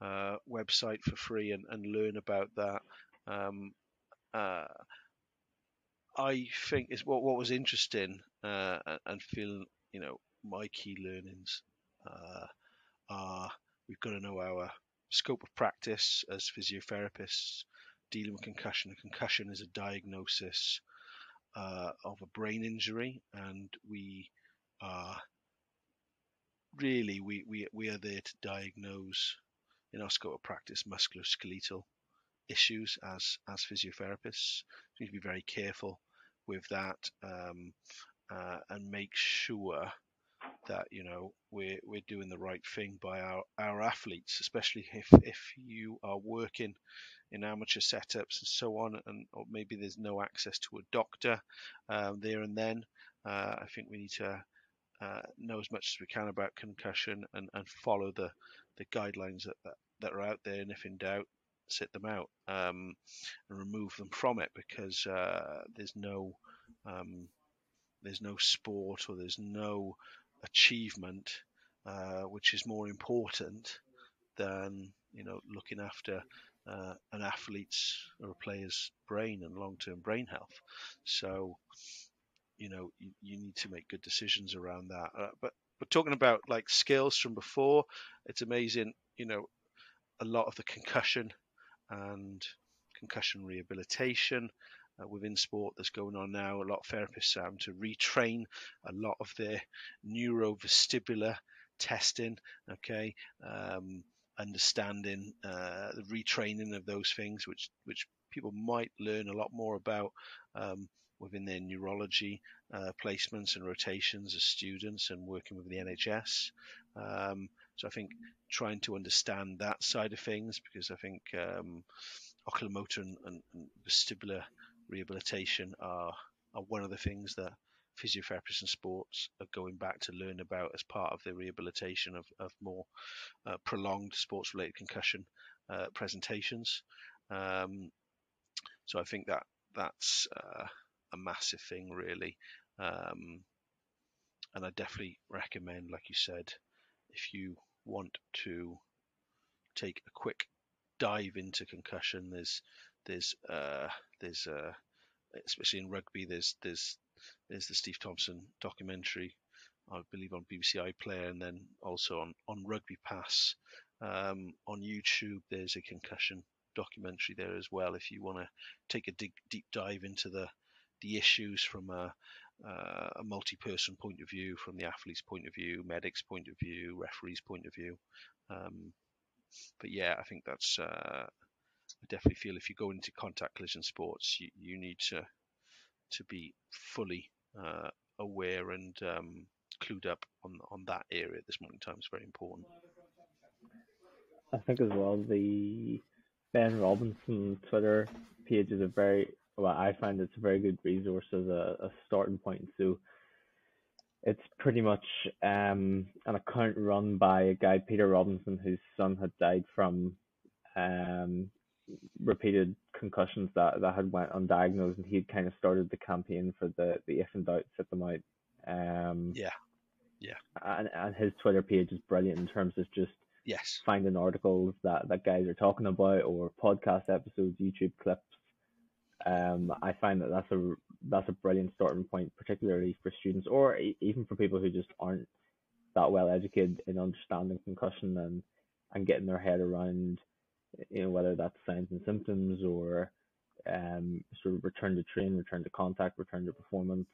uh, website for free and, and learn about that. Um, uh, I think is what what was interesting uh, and feeling, you know, my key learnings uh, are we've got to know our scope of practice as physiotherapists dealing with concussion. A concussion is a diagnosis uh, of a brain injury, and we are really we, we we are there to diagnose in our scope of practice musculoskeletal issues as as physiotherapists. We need to be very careful with that um, uh, and make sure that you know we're we're doing the right thing by our our athletes, especially if if you are working in amateur setups and so on, and or maybe there's no access to a doctor um, there and then. Uh, I think we need to uh, know as much as we can about concussion and, and follow the, the guidelines that, that, that are out there. And if in doubt, sit them out um, and remove them from it because uh, there's no um, there's no sport or there's no achievement uh, which is more important than you know looking after uh, an athlete's or a player's brain and long-term brain health. So you know you, you need to make good decisions around that. Uh, but but talking about like skills from before, it's amazing. You know, a lot of the concussion and concussion rehabilitation uh, within sport that's going on now. A lot of therapists are having to retrain a lot of their neurovestibular testing. Okay, um, understanding uh, the retraining of those things, which which people might learn a lot more about um, within their neurology uh, placements and rotations as students and working with the NHS. Um, so I think trying to understand that side of things because I think um, oculomotor and, and, and, vestibular rehabilitation are are one of the things that physiotherapists and sports are going back to learn about as part of the rehabilitation of, of more uh, prolonged sports related concussion uh, presentations. Um, so I think that that's uh, a massive thing, really. Um, and I definitely recommend, like you said, if you want to take a quick dive into concussion, there's there's uh, there's uh, especially in rugby, there's there's there's the Steve Thompson documentary, I believe on BBC iPlayer, and then also on on Rugby Pass um, on YouTube. There's a concussion documentary there as well. If you want to take a deep deep dive into the the issues from a, uh, a multi-person point of view, from the athlete's point of view, medics' point of view, referees' point of view. Um, but yeah, I think that's. Uh, I definitely feel if you go into contact collision sports, you, you need to to be fully uh, aware and um, clued up on on that area at this moment in time is very important. I think as well the Ben Robinson Twitter page is a very well, I find it's a very good resource as a, a starting point. So it's pretty much um, an account run by a guy, Peter Robinson, whose son had died from um, repeated concussions that, that had went undiagnosed, and he'd kind of started the campaign for the, the if in doubt, sit them out. Um, yeah, yeah. And, and his Twitter page is brilliant in terms of just yes finding articles that, that guys are talking about or podcast episodes, YouTube clips um, I find that that's a that's a brilliant starting point, particularly for students or even for people who just aren't that well educated in understanding concussion and and getting their head around, you know, whether that's signs and symptoms or um, sort of return to train, return to contact, return to performance.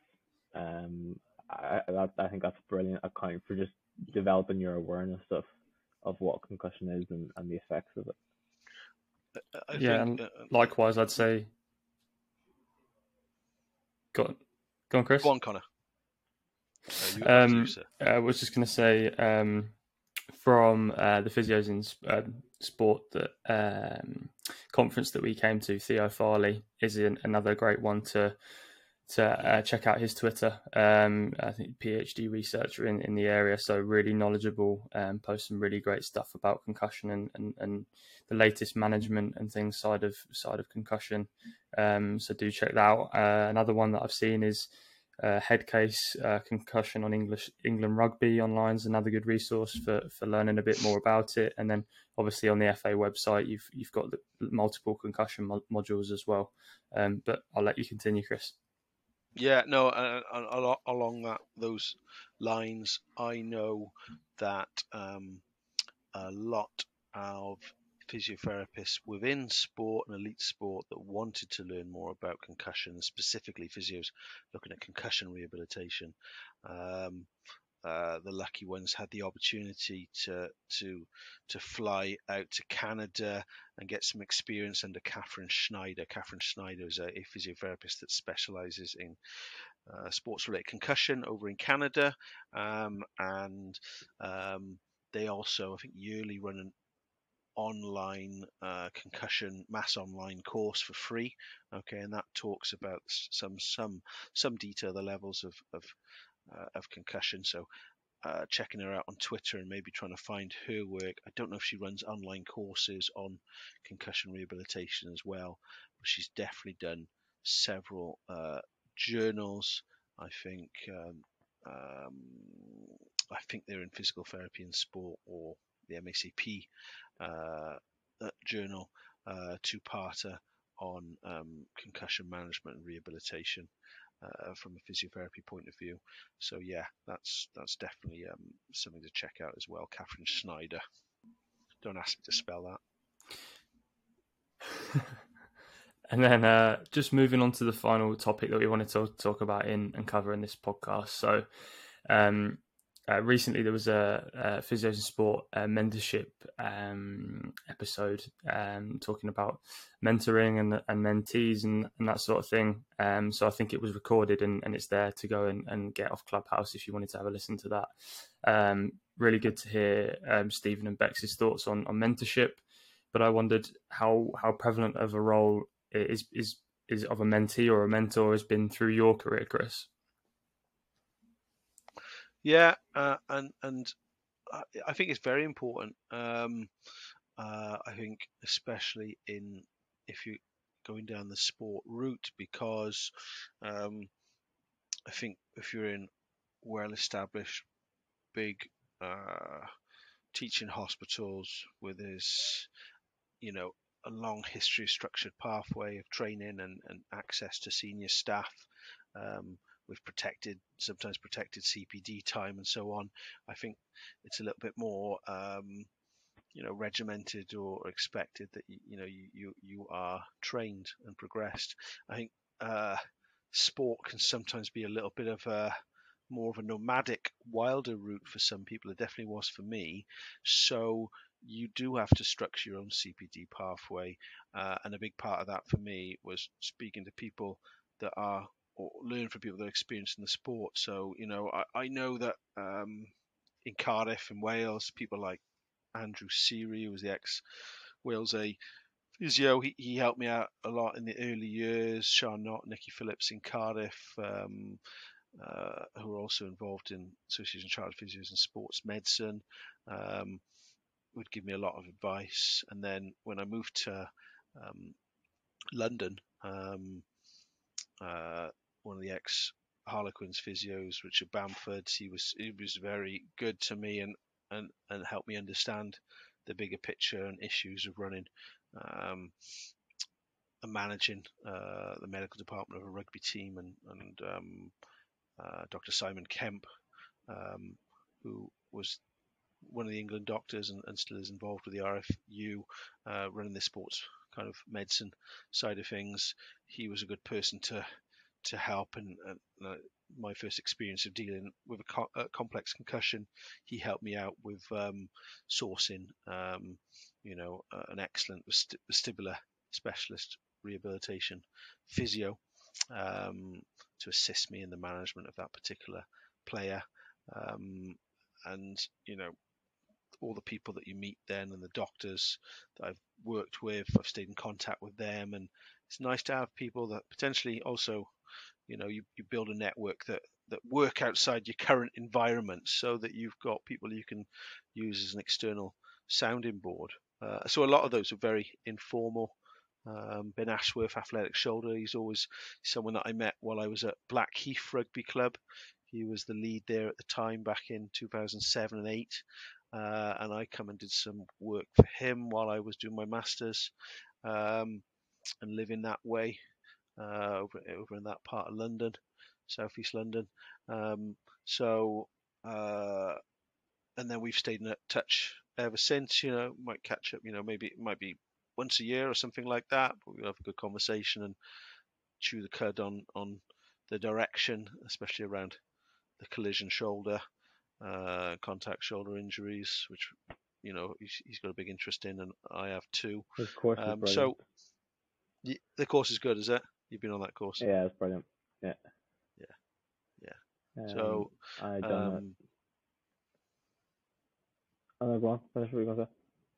Um, I, that, I think that's a brilliant account for just developing your awareness of, of what concussion is and, and the effects of it. I yeah, think, and uh, likewise, I'd say. Go on, go on, Chris. go on, Connor. Uh, you, after you, Um. I was just going to say um, from uh, the physios in s- um, sport that um, conference that we came to, Theo Farley is in, another great one to to uh, check out his Twitter. Um, I think PhD researcher in, in the area, so really knowledgeable. Um, posts some really great stuff about concussion and, and, and the latest management and things side of side of concussion. Um, so do check that out. Uh, another one that I've seen is uh, head case uh, concussion on English England rugby online is another good resource for, for learning a bit more about it. And then obviously on the FA website, you've you've got multiple concussion mo- modules as well. Um, but I'll let you continue, Chris. Yeah, no, uh, uh, along that those lines, I know that um, a lot of physiotherapists within sport and elite sport that wanted to learn more about concussion, specifically physios looking at concussion rehabilitation. Um, uh, the lucky ones had the opportunity to to to fly out to Canada and get some experience under Kathryn Schneider. Kathryn Schneider is a, a physiotherapist that specialises in uh, sports-related concussion over in Canada, um, and um, they also, I think, yearly run an online uh, concussion mass online course for free. Okay, and that talks about some some some detail the levels of of uh, of concussion. So uh, checking her out on Twitter and maybe trying to find her work. I don't know if she runs online courses on concussion rehabilitation as well, but she's definitely done several uh, journals. I think um, um, I think they're in physical therapy and sport or the MACP uh, uh, journal, uh, two-parter on um, concussion management and rehabilitation uh, from a physiotherapy point of view. So yeah, that's that's definitely um, something to check out as well. Kathryn Schneider. Don't ask me to spell that. And then uh, just moving on to the final topic that we wanted to talk about in and cover in this podcast. So, um, uh, recently there was a, a physios and sport uh, mentorship um, episode um, talking about mentoring and and mentees and, and that sort of thing. Um, so I think it was recorded and, and it's there to go and, and get off Clubhouse if you wanted to have a listen to that. Um, really good to hear um, Stephen and Bex's thoughts on, on mentorship. But I wondered how how prevalent of a role is is is of a mentee or a mentor has been through your career, Chris. Yeah, uh, and and I, think it's very important. Um, uh, I think especially in if you're going down the sport route because um, I think if you're in well-established big uh, teaching hospitals with there's you know a long history structured pathway of training and, and access to senior staff um, with protected sometimes protected CPD time and so on I think it's a little bit more um, you know regimented or expected that you, know you, you you are trained and progressed. I think uh, sport can sometimes be a little bit of a more of a nomadic wilder route for some people. It definitely was for me. So you do have to structure your own CPD pathway uh, and a big part of that for me was speaking to people that are or learn from people that are experienced in the sport so you know I, I know that um, in Cardiff in Wales people like Andrew Seary, who was the ex Wales A physio. He, he helped me out a lot in the early years. Sean Knott, Nicky Phillips in Cardiff, um, uh, who are also involved in Association of Chartered Physios and Sports Medicine, um, would give me a lot of advice. And then when I moved to um, London, um, uh, one of the ex Harlequins physios, Richard Bamford, he was he was very good to me and and and helped me understand the bigger picture and issues of running um, and managing uh, the medical department of a rugby team and and um, uh, Dr. Simon Kemp, um, who was one of the England doctors and, and still is involved with the RFU, uh, running the sports kind of medicine side of things. He was a good person to to help and, and uh, my first experience of dealing with a, co- a, complex concussion, he helped me out with um, sourcing, um, you know, uh, an excellent vest- vestibular specialist rehabilitation physio um, to assist me in the management of that particular player. Um, and you know, all the people that you meet then and the doctors that I've worked with, I've stayed in contact with them, and it's nice to have people that potentially also, you know, you, you build a network that that work outside your current environment, so that you've got people you can use as an external sounding board. Uh, so a lot of those are very informal. Um, ben Ashworth, athletic shoulder, he's always someone that I met while I was at Blackheath Rugby Club. He was the lead there at the time back in 2007 and 8. Uh, and I come and did some work for him while I was doing my masters um, and living that way uh, over over in that part of London, southeast London. Um, so uh, and then we've stayed in touch ever since. You know, might catch up. You know, maybe it might be once a year or something like that. But we'll have a good conversation and chew the cud on on the direction, especially around the collision shoulder uh, contact shoulder injuries, which you know he's, he's got a big interest in, and I have too. Um, so the course is good, is it? You've been on that course. yeah, it's brilliant. Yeah. Yeah. Um, So, I done it. Um, Oh no, go on. Finish what you gonna say.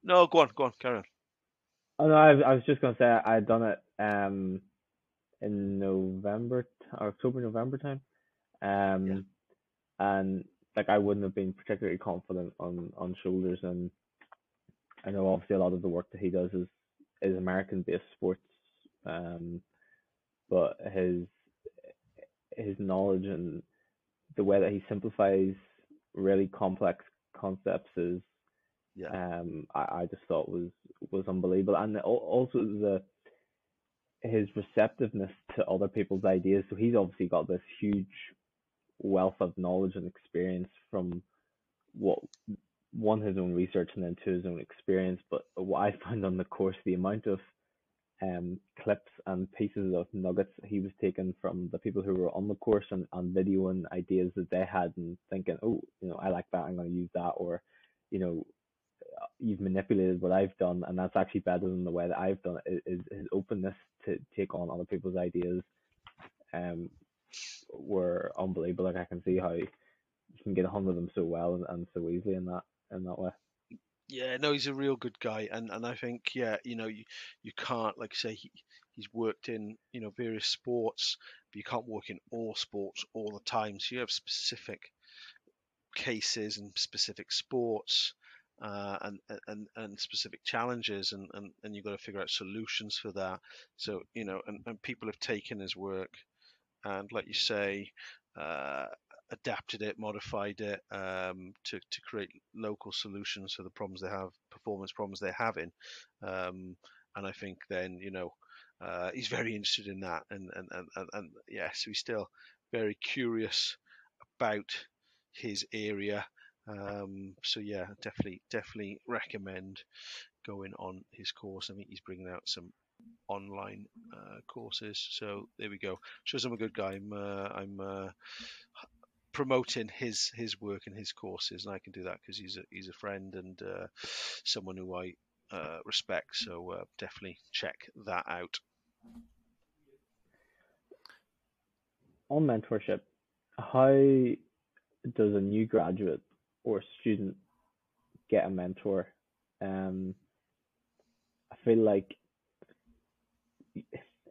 no, go on, go on, carry on. Oh no, I, I was just gonna say I had done it um in November or October November time, um, and like I wouldn't have been particularly confident on on shoulders, and I know obviously a lot of the work that he does is is American based sports, um, but his his knowledge and the way that he simplifies really complex concepts is Yeah. um I, I just thought was was unbelievable. And also the his receptiveness to other people's ideas. So he's obviously got this huge wealth of knowledge and experience from what one his own research and then two his own experience. But what I found on the course the amount of um clips and pieces of nuggets he was taking from the people who were on the course and, and videoing ideas that they had and thinking oh you know I like that I'm going to use that or you know you've manipulated what I've done, and that's actually better than the way that I've done it. Is his openness to take on other people's ideas, um, were unbelievable. Like I can see how you can get a hold of them so well and, and so easily in that in that way. Yeah, no, he's a real good guy, and and I think yeah, you know, you you can't like say he he's worked in you know various sports, but you can't work in all sports all the time. So you have specific cases and specific sports. Uh, and, and and specific challenges and, and, and you've got to figure out solutions for that so you know and, and people have taken his work and like you say uh, adapted it, modified it um, to to create local solutions for the problems they have, performance problems they're having. Um, and I think then you know uh, he's very interested in that, and and and and, and yeah, so he's still very curious about his area. Um, so yeah, definitely definitely recommend going on his course. I think he's bringing out some online uh, courses. So there we go. Shows I'm a good guy. I'm uh, I'm uh, promoting his his work and his courses, and I can do that because he's a he's a friend and uh, someone who I uh, respect. So uh, definitely check that out. On mentorship, how does a new graduate or student get a mentor? Um, I feel like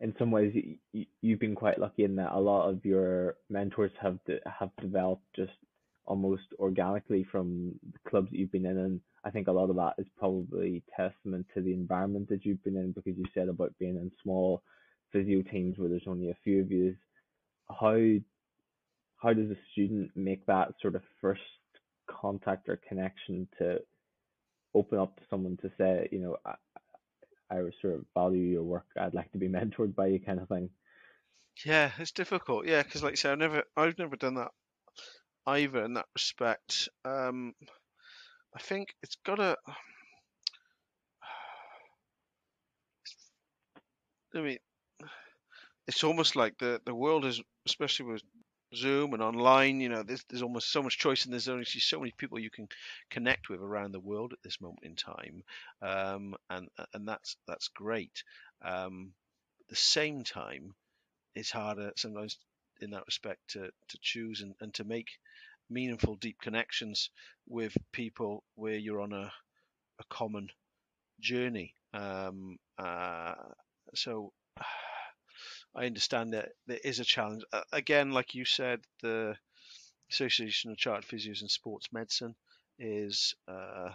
in some ways you, you, you've been quite lucky in that a lot of your mentors have de- have developed just almost organically from the clubs that you've been in and I think a lot of that is probably testament to the environment that you've been in because you said about being in small physio teams where there's only a few of you. How how does a student make that sort of first contact or connection to open up to someone to say you know I, I sort of value your work. I'd like to be mentored by you, kind of thing. Yeah, it's difficult. Yeah, because like I said, I've never I've never done that either in that respect. Um, I think it's got to. I mean, it's almost like the the world is, especially with Zoom and online. You know, there's there's almost so much choice, and there's only so many people you can connect with around the world at this moment in time, um, and and that's that's great. Um, at the same time, it's harder sometimes in that respect to to choose and, and to make meaningful, deep connections with people where you're on a a common journey. Um, uh, so I understand that there is a challenge. Again, like you said, the Association of Chartered Physios in Sports Medicine is uh,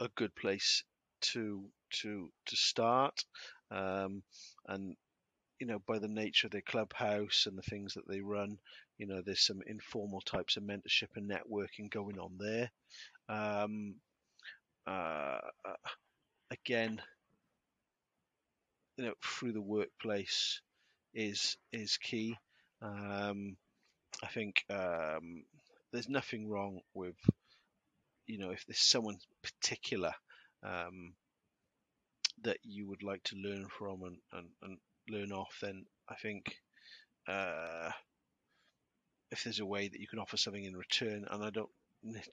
a good place to to to start. Um, and you know, by the nature of their clubhouse and the things that they run, you know, there's some informal types of mentorship and networking going on there. Um, uh, uh again, you know through the workplace is is key. Um, I think um, there's nothing wrong with you know if there's someone particular um, that you would like to learn from and, and, and learn off, then I think uh, if there's a way that you can offer something in return, and I don't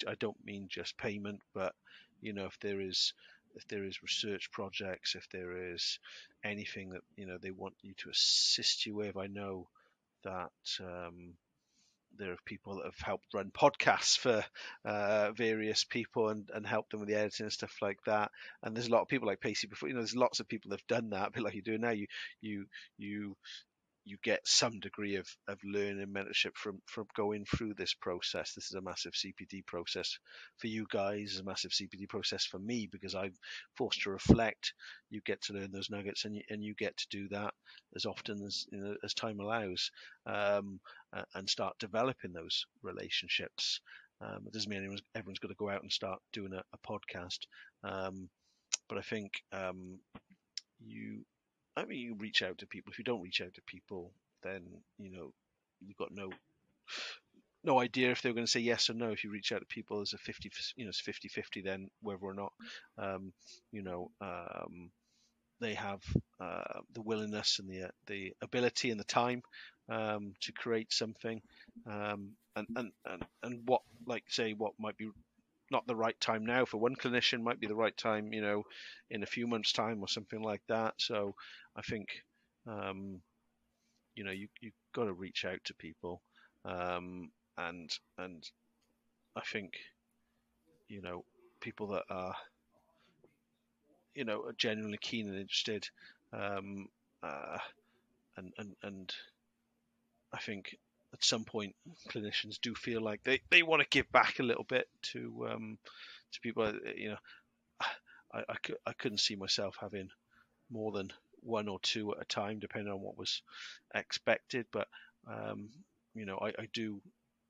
I don't mean just payment, but you know if there is if there is research projects, if there is anything that you know they want you to assist you with. I know that um, there are people that have helped run podcasts for uh, various people and, and helped them with the editing and stuff like that. And there's a lot of people like Pacey before. You know, there's lots of people that have done that, a bit like you're doing now. You you you you get some degree of, of learning mentorship from from going through this process. This is a massive CPD process for you guys, a massive CPD process for me because I'm forced to reflect. You get to learn those nuggets, and you, and you get to do that as often as you know, as time allows, um, and start developing those relationships. Um, it doesn't mean anyone's, everyone's got to go out and start doing a, a podcast, um, but I think um, you I mean, you reach out to people. If you don't reach out to people, then you know you've got no no idea if they're going to say yes or no. If you reach out to people as a 50, you know, it's 50 50, then whether or not, um, you know, um, they have uh, the willingness and the, uh, the ability and the time um, to create something. Um, and, and, and, and what, like, say, what might be not the right time now. For one clinician might be the right time you know in a few months time or something like that. So i think um, you know you you've got to reach out to people. Um, and and i think you know people that are you know are genuinely keen and interested um, uh, and and and i think at some point clinicians do feel like they, they want to give back a little bit to um, to people. Uh, you know, I, I, I couldn't see myself having more than one or two at a time, depending on what was expected. But um, you know, I, I, do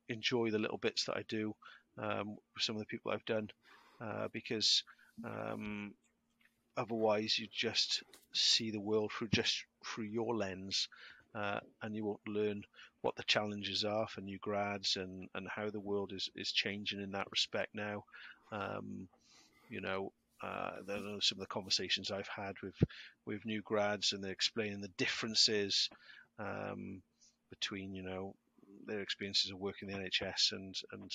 enjoy the little bits that I do um, with some of the people I've done uh, because um, otherwise you just see the world through just through your lens uh, and you won't learn what the challenges are for new grads and, and how the world is, is changing in that respect now. Um, you know, uh, some of the conversations I've had with with new grads, and they're explaining the differences um, between you know their experiences of working in the NHS and and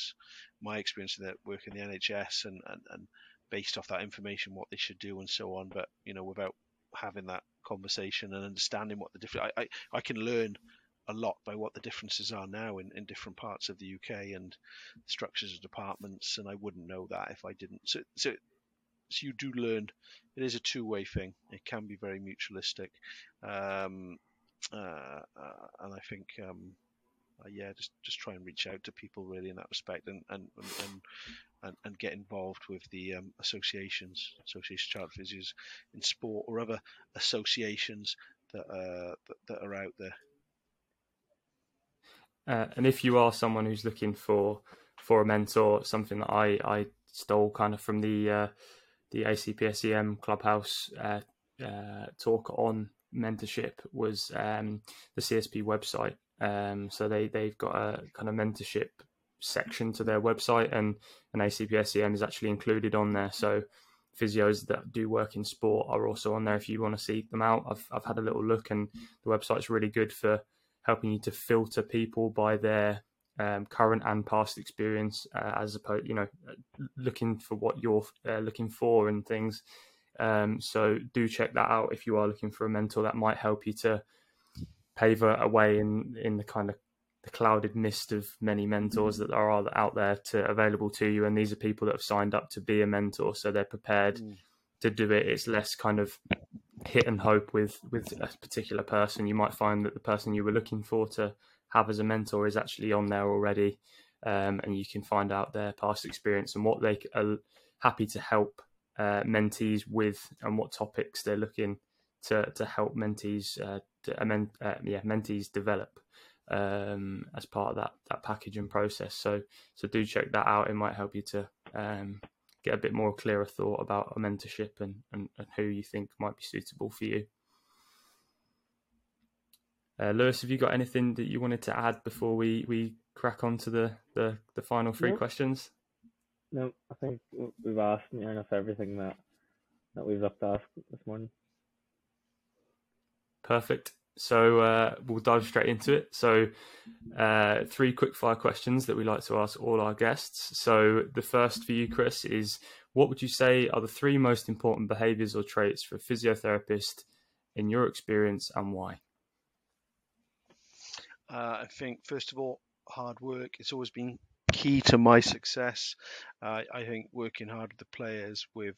my experience of working in the NHS, and, and and based off that information, what they should do and so on. But you know, without having that conversation and understanding what the different I, I, I can learn a lot by what the differences are now in, in different parts of the UK and structures of departments and I wouldn't know that if I didn't. So so, so you do learn. It is a two-way thing. It can be very mutualistic. Um, uh, uh, and I think um, uh, yeah, just just try and reach out to people really in that respect, and and and and, and get involved with the um, associations, association Chartered Physios in sport or other associations that uh, that, that are out there. Uh, and if you are someone who's looking for for a mentor, something that I I stole kind of from the uh, the ACPSEM Clubhouse uh, uh, talk on mentorship was um, the CSP website. Um, so they they've got a kind of mentorship section to their website, and an ACPSEM is actually included on there. So physios that do work in sport are also on there if you want to see them out. I've I've had a little look, and the website's really good for helping you to filter people by their um, current and past experience, uh, as opposed, you know, looking for what you're uh, looking for and things. Um, so do check that out if you are looking for a mentor. That might help you to pave a, a way in in the kind of the clouded mist of many mentors that are out there to available to you. And these are people that have signed up to be a mentor, so they're prepared mm. to do it. It's less kind of hit and hope with with a particular person. You might find that the person you were looking for to have as a mentor is actually on there already, um, and you can find out their past experience and what they are happy to help uh, mentees with, and what topics they're looking to to help mentees uh, to, uh, yeah mentees develop um, as part of that that packaging process. So so do check that out. It might help you to um, get a bit more clearer thought about a mentorship and, and, and who you think might be suitable for you. Uh, Lewis, have you got anything that you wanted to add before we, we crack on to the, the, the final three no. questions? No, I think we've asked near enough everything that that we've looked at this morning. Perfect. So uh, we'll dive straight into it. So, uh, three quick fire questions that we like to ask all our guests. So, the first for you, Chris, is what would you say are the three most important behaviors or traits for a physiotherapist in your experience and why? Uh, I think, first of all, hard work. It's always been key to my success. Uh, I think working hard with the players, with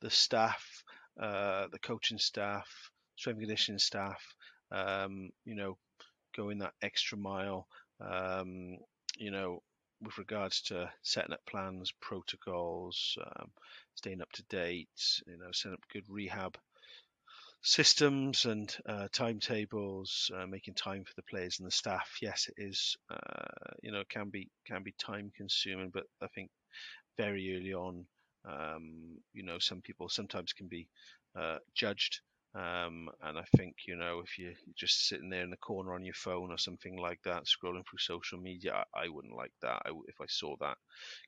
the staff, uh, the coaching staff, strength and conditioning staff, um, you know, going that extra mile, um, you know, with regards to setting up plans, protocols, um, staying up to date, you know, setting up good rehab systems and uh, timetables, uh, making time for the players and the staff. Yes, it is, uh, you know, can be can be time consuming, but I think very early on, um, you know, some people sometimes can be uh, judged um, and I think, you know, if you're just sitting there in the corner on your phone or something like that, scrolling through social media, I, I wouldn't like that. I, if I saw that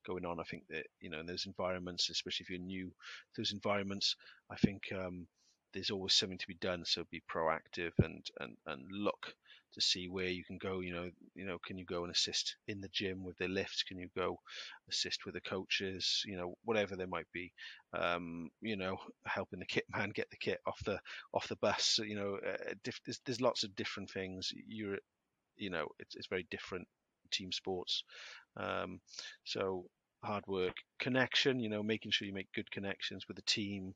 going on, I think that, you know, in those environments, especially if you're new those environments, I think um, there's always something to be done. So be proactive and, and, and look to see where you can go. You know, you know, can you go and assist in the gym with the lifts? Can you go assist with the coaches? You know, whatever there might be. Um, you know, helping the kit man get the kit off the off the bus. You know, uh, diff- there's, there's lots of different things. You're, you know, it's it's very different team sports. Um, so hard work, connection, you know, making sure you make good connections with the team,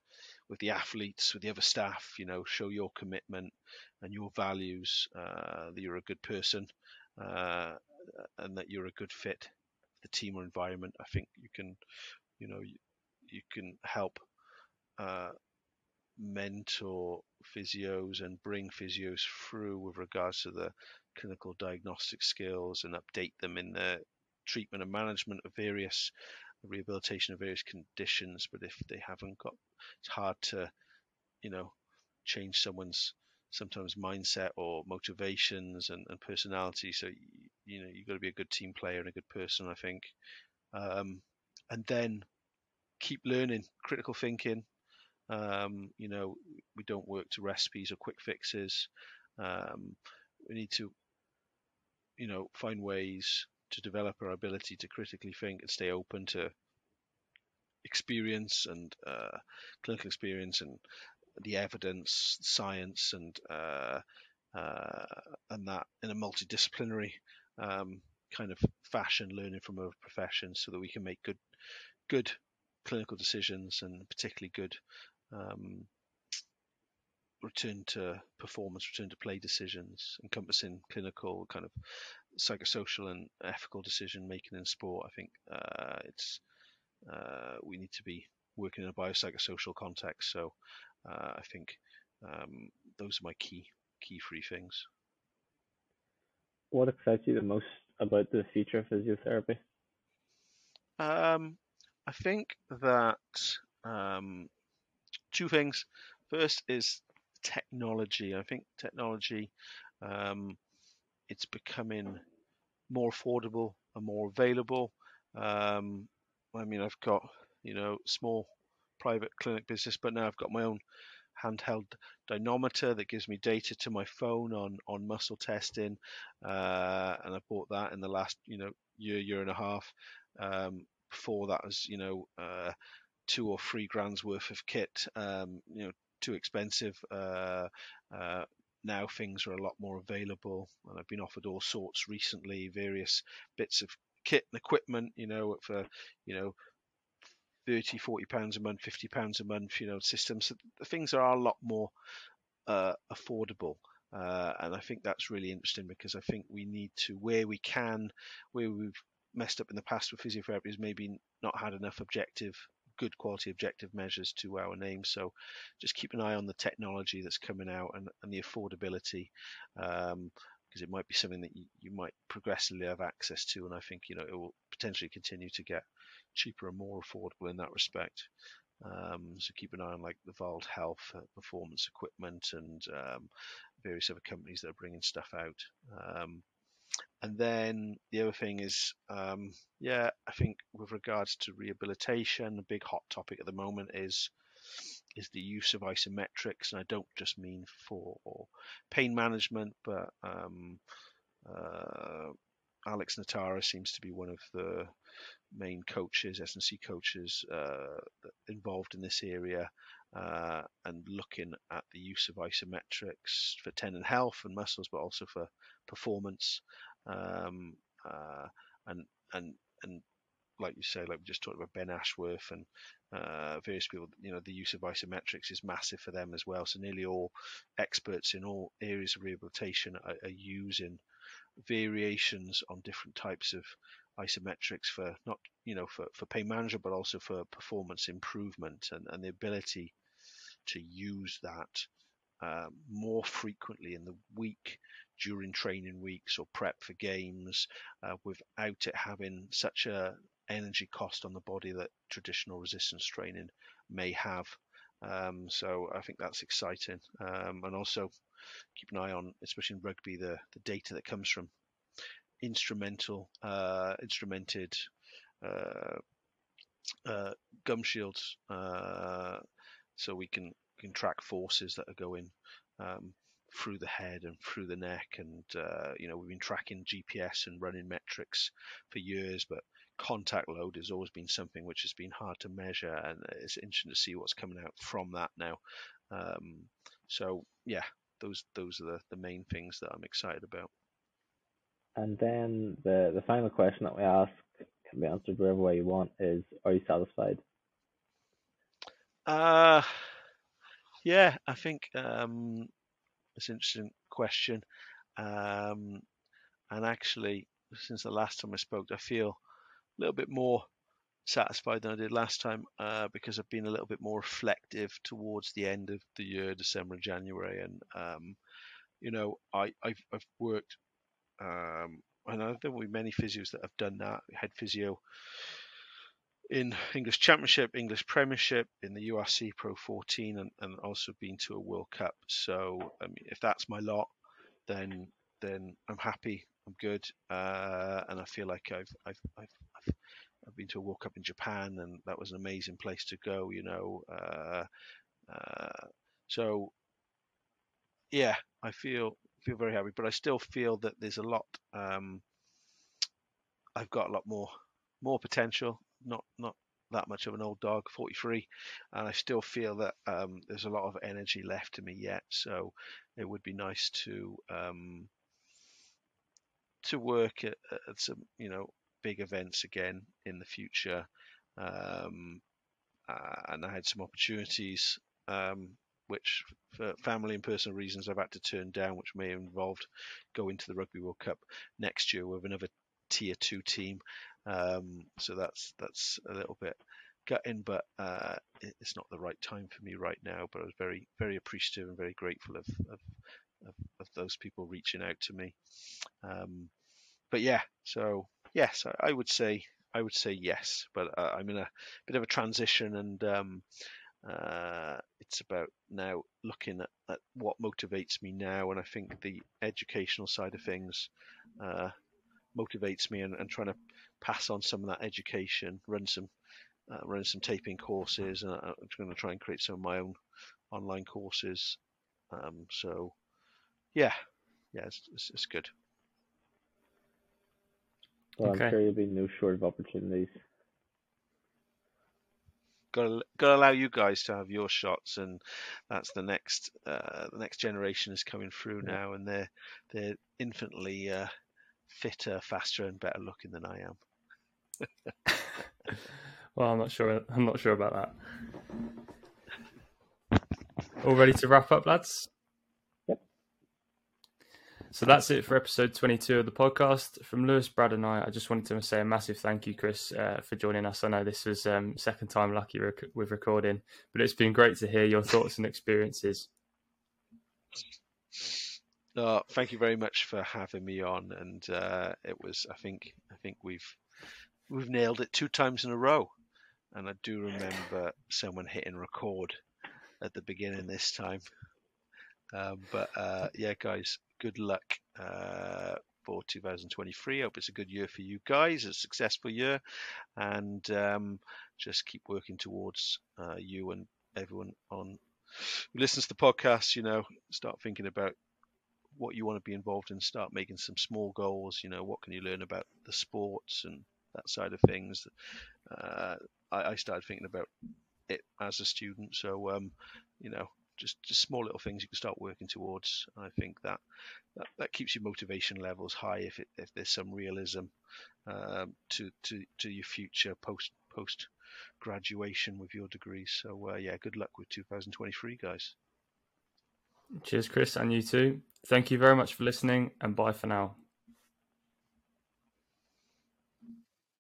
with the athletes, with the other staff, you know, show your commitment and your values, uh, that you're a good person, uh, and that you're a good fit for the team or environment. I think you can, you know, you, you can help uh, mentor physios and bring physios through with regards to the clinical diagnostic skills and update them in the treatment and management of various rehabilitation of various conditions. But if they haven't got, it's hard to, you know, change someone's sometimes mindset or motivations and, and personality. So you, know you've got to be a good team player and a good person, I think. Um, and then keep learning, critical thinking. Um, you know, we don't work to recipes or quick fixes. Um, we need to, you know, find ways to develop our ability to critically think and stay open to experience and uh, clinical experience and the evidence, science, and uh, uh, and that in a multidisciplinary um, kind of fashion, learning from other professions, so that we can make good good clinical decisions and particularly good um, return to performance, return to play decisions, encompassing clinical kind of psychosocial and ethical decision making in sport. I think uh, it's uh, we need to be working in a biopsychosocial context. So uh, I think um, those are my key key three things. What excites you the most about the future of physiotherapy? Um, I think that um, two things. First is technology. I think technology um, it's becoming more affordable and more available. Um, I mean, I've got you know small private clinic business, but now I've got my own handheld dynometer that gives me data to my phone on on muscle testing, uh, and I bought that in the last you know year year and a half. Um, before that was you know uh, two or three grand's worth of kit, um, you know too expensive. Uh, uh, now things are a lot more available, and I've been offered all sorts recently, various bits of kit and equipment, you know, for you know 30 40 pounds a month 50 pounds a month you know systems. The things are a lot more uh, affordable uh, and I think that's really interesting because I think we need to where we can where we've messed up in the past with physiotherapy is maybe not had enough objective good quality objective measures to our name so just keep an eye on the technology that's coming out and, and the affordability um, because it might be something that you, you might progressively have access to and I think you know it will potentially continue to get cheaper and more affordable in that respect. Um, so keep an eye on like the Vald Health uh, performance equipment and um, various other companies that are bringing stuff out. Um, and then the other thing is, um, yeah, I think with regards to rehabilitation, a big hot topic at the moment is is the use of isometrics, and I don't just mean for pain management, but um, uh, Alex Natera seems to be one of the main coaches, S&C coaches uh, involved in this area, uh, and looking at the use of isometrics for tendon health and muscles, but also for performance. Um, uh, and and and like you say, like we just talked about Ben Ashworth and uh, various people, you know, the use of isometrics is massive for them as well. So nearly all experts in all areas of rehabilitation are, are using variations on different types of isometrics for not you know for, for pain management but also for performance improvement and, and the ability to use that uh, more frequently in the week during training weeks or prep for games uh, without it having such a energy cost on the body that traditional resistance training may have. Um, so I think that's exciting. Um, and also keep an eye on especially in rugby the, the data that comes from instrumental, uh, instrumented uh, uh, gum shields, uh, so we can can track forces that are going um, through the head and through the neck, and uh, you know we've been tracking GPS and running metrics for years, but contact load has always been something which has been hard to measure, and it's interesting to see what's coming out from that now. Um, so yeah, those those are the, the main things that I'm excited about. And then the, the final question that we ask can be answered wherever way you want is are you satisfied? Uh yeah, I think um it's an interesting question. Um and actually since the last time I spoke I feel a little bit more satisfied than I did last time uh, because I've been a little bit more reflective towards the end of the year, December and January, and um, you know I I've, I've worked um, and I think we many physios that have done that. Head physio in English Championship, English Premiership, in the URC Pro 14, and, and also been to a World Cup. So I mean, if that's my lot, then then I'm happy. I'm good, uh, and I feel like I've I've, I've I've I've been to a World Cup in Japan, and that was an amazing place to go. You know, uh, uh, so yeah, I feel feel very happy, but I still feel that there's a lot. Um, I've got a lot more more potential. Not not that much of an old dog, 43, and I still feel that um, there's a lot of energy left in me yet. So it would be nice to um, to work at, at, some you know big events again in the future. Um, uh, and I had some opportunities um, which for family and personal reasons I've had to turn down, which may have involved going to the Rugby World Cup next year with another tier two team. Um, so that's that's a little bit gutting, but uh, it's not the right time for me right now. But I was very very appreciative and very grateful of of, of, of those people reaching out to me. Um, but yeah, so yes, I, I, would say I would say yes, but uh, I'm in a bit of a transition and. Um, uh, it's about now looking at, at, what motivates me now, and I think the educational side of things uh, motivates me, and, and, trying to pass on some of that education, run some uh, running some taping courses, and I'm going to try and create some of my own online courses. Um, so, yeah, yeah, it's, it's, it's good. Well, Okay. I'm sure you'll be no short of opportunities. Got to, got to allow you guys to have your shots, and that's the next uh, the next generation is coming through Yeah. now, and they're they're infinitely uh, fitter, faster, and better looking than I am. Well, I'm not sure. I'm not sure about that. All ready to wrap up, lads? Yep. So that's it for episode 22 of the podcast. From Lewis, Brad, and I, I just wanted to say a massive thank you, Chris, uh, for joining us. I know this was um, second time lucky rec- with recording, but it's been great to hear your thoughts and experiences. Uh, thank you very much for having me on, and uh, it was I think I think we've we've nailed it two times in a row, and I do remember someone hitting record at the beginning this time. Um, but uh, yeah, guys, good luck uh, for 2023. I hope it's a good year for you guys, a successful year, and um, just keep working towards uh, you and everyone on who listens to the podcast. You know, start thinking about what you want to be involved in. Start making some small goals. You know, what can you learn about the sports and that side of things. Uh, I, I started thinking about it as a student, so um, you know, just just small little things you can start working towards. I think that that, that keeps your motivation levels high if it, if there's some realism um, to to to your future post post graduation with your degree. So uh, yeah, good luck with 2023, guys. Cheers, Chris, and you too. Thank you very much for listening, and bye for now.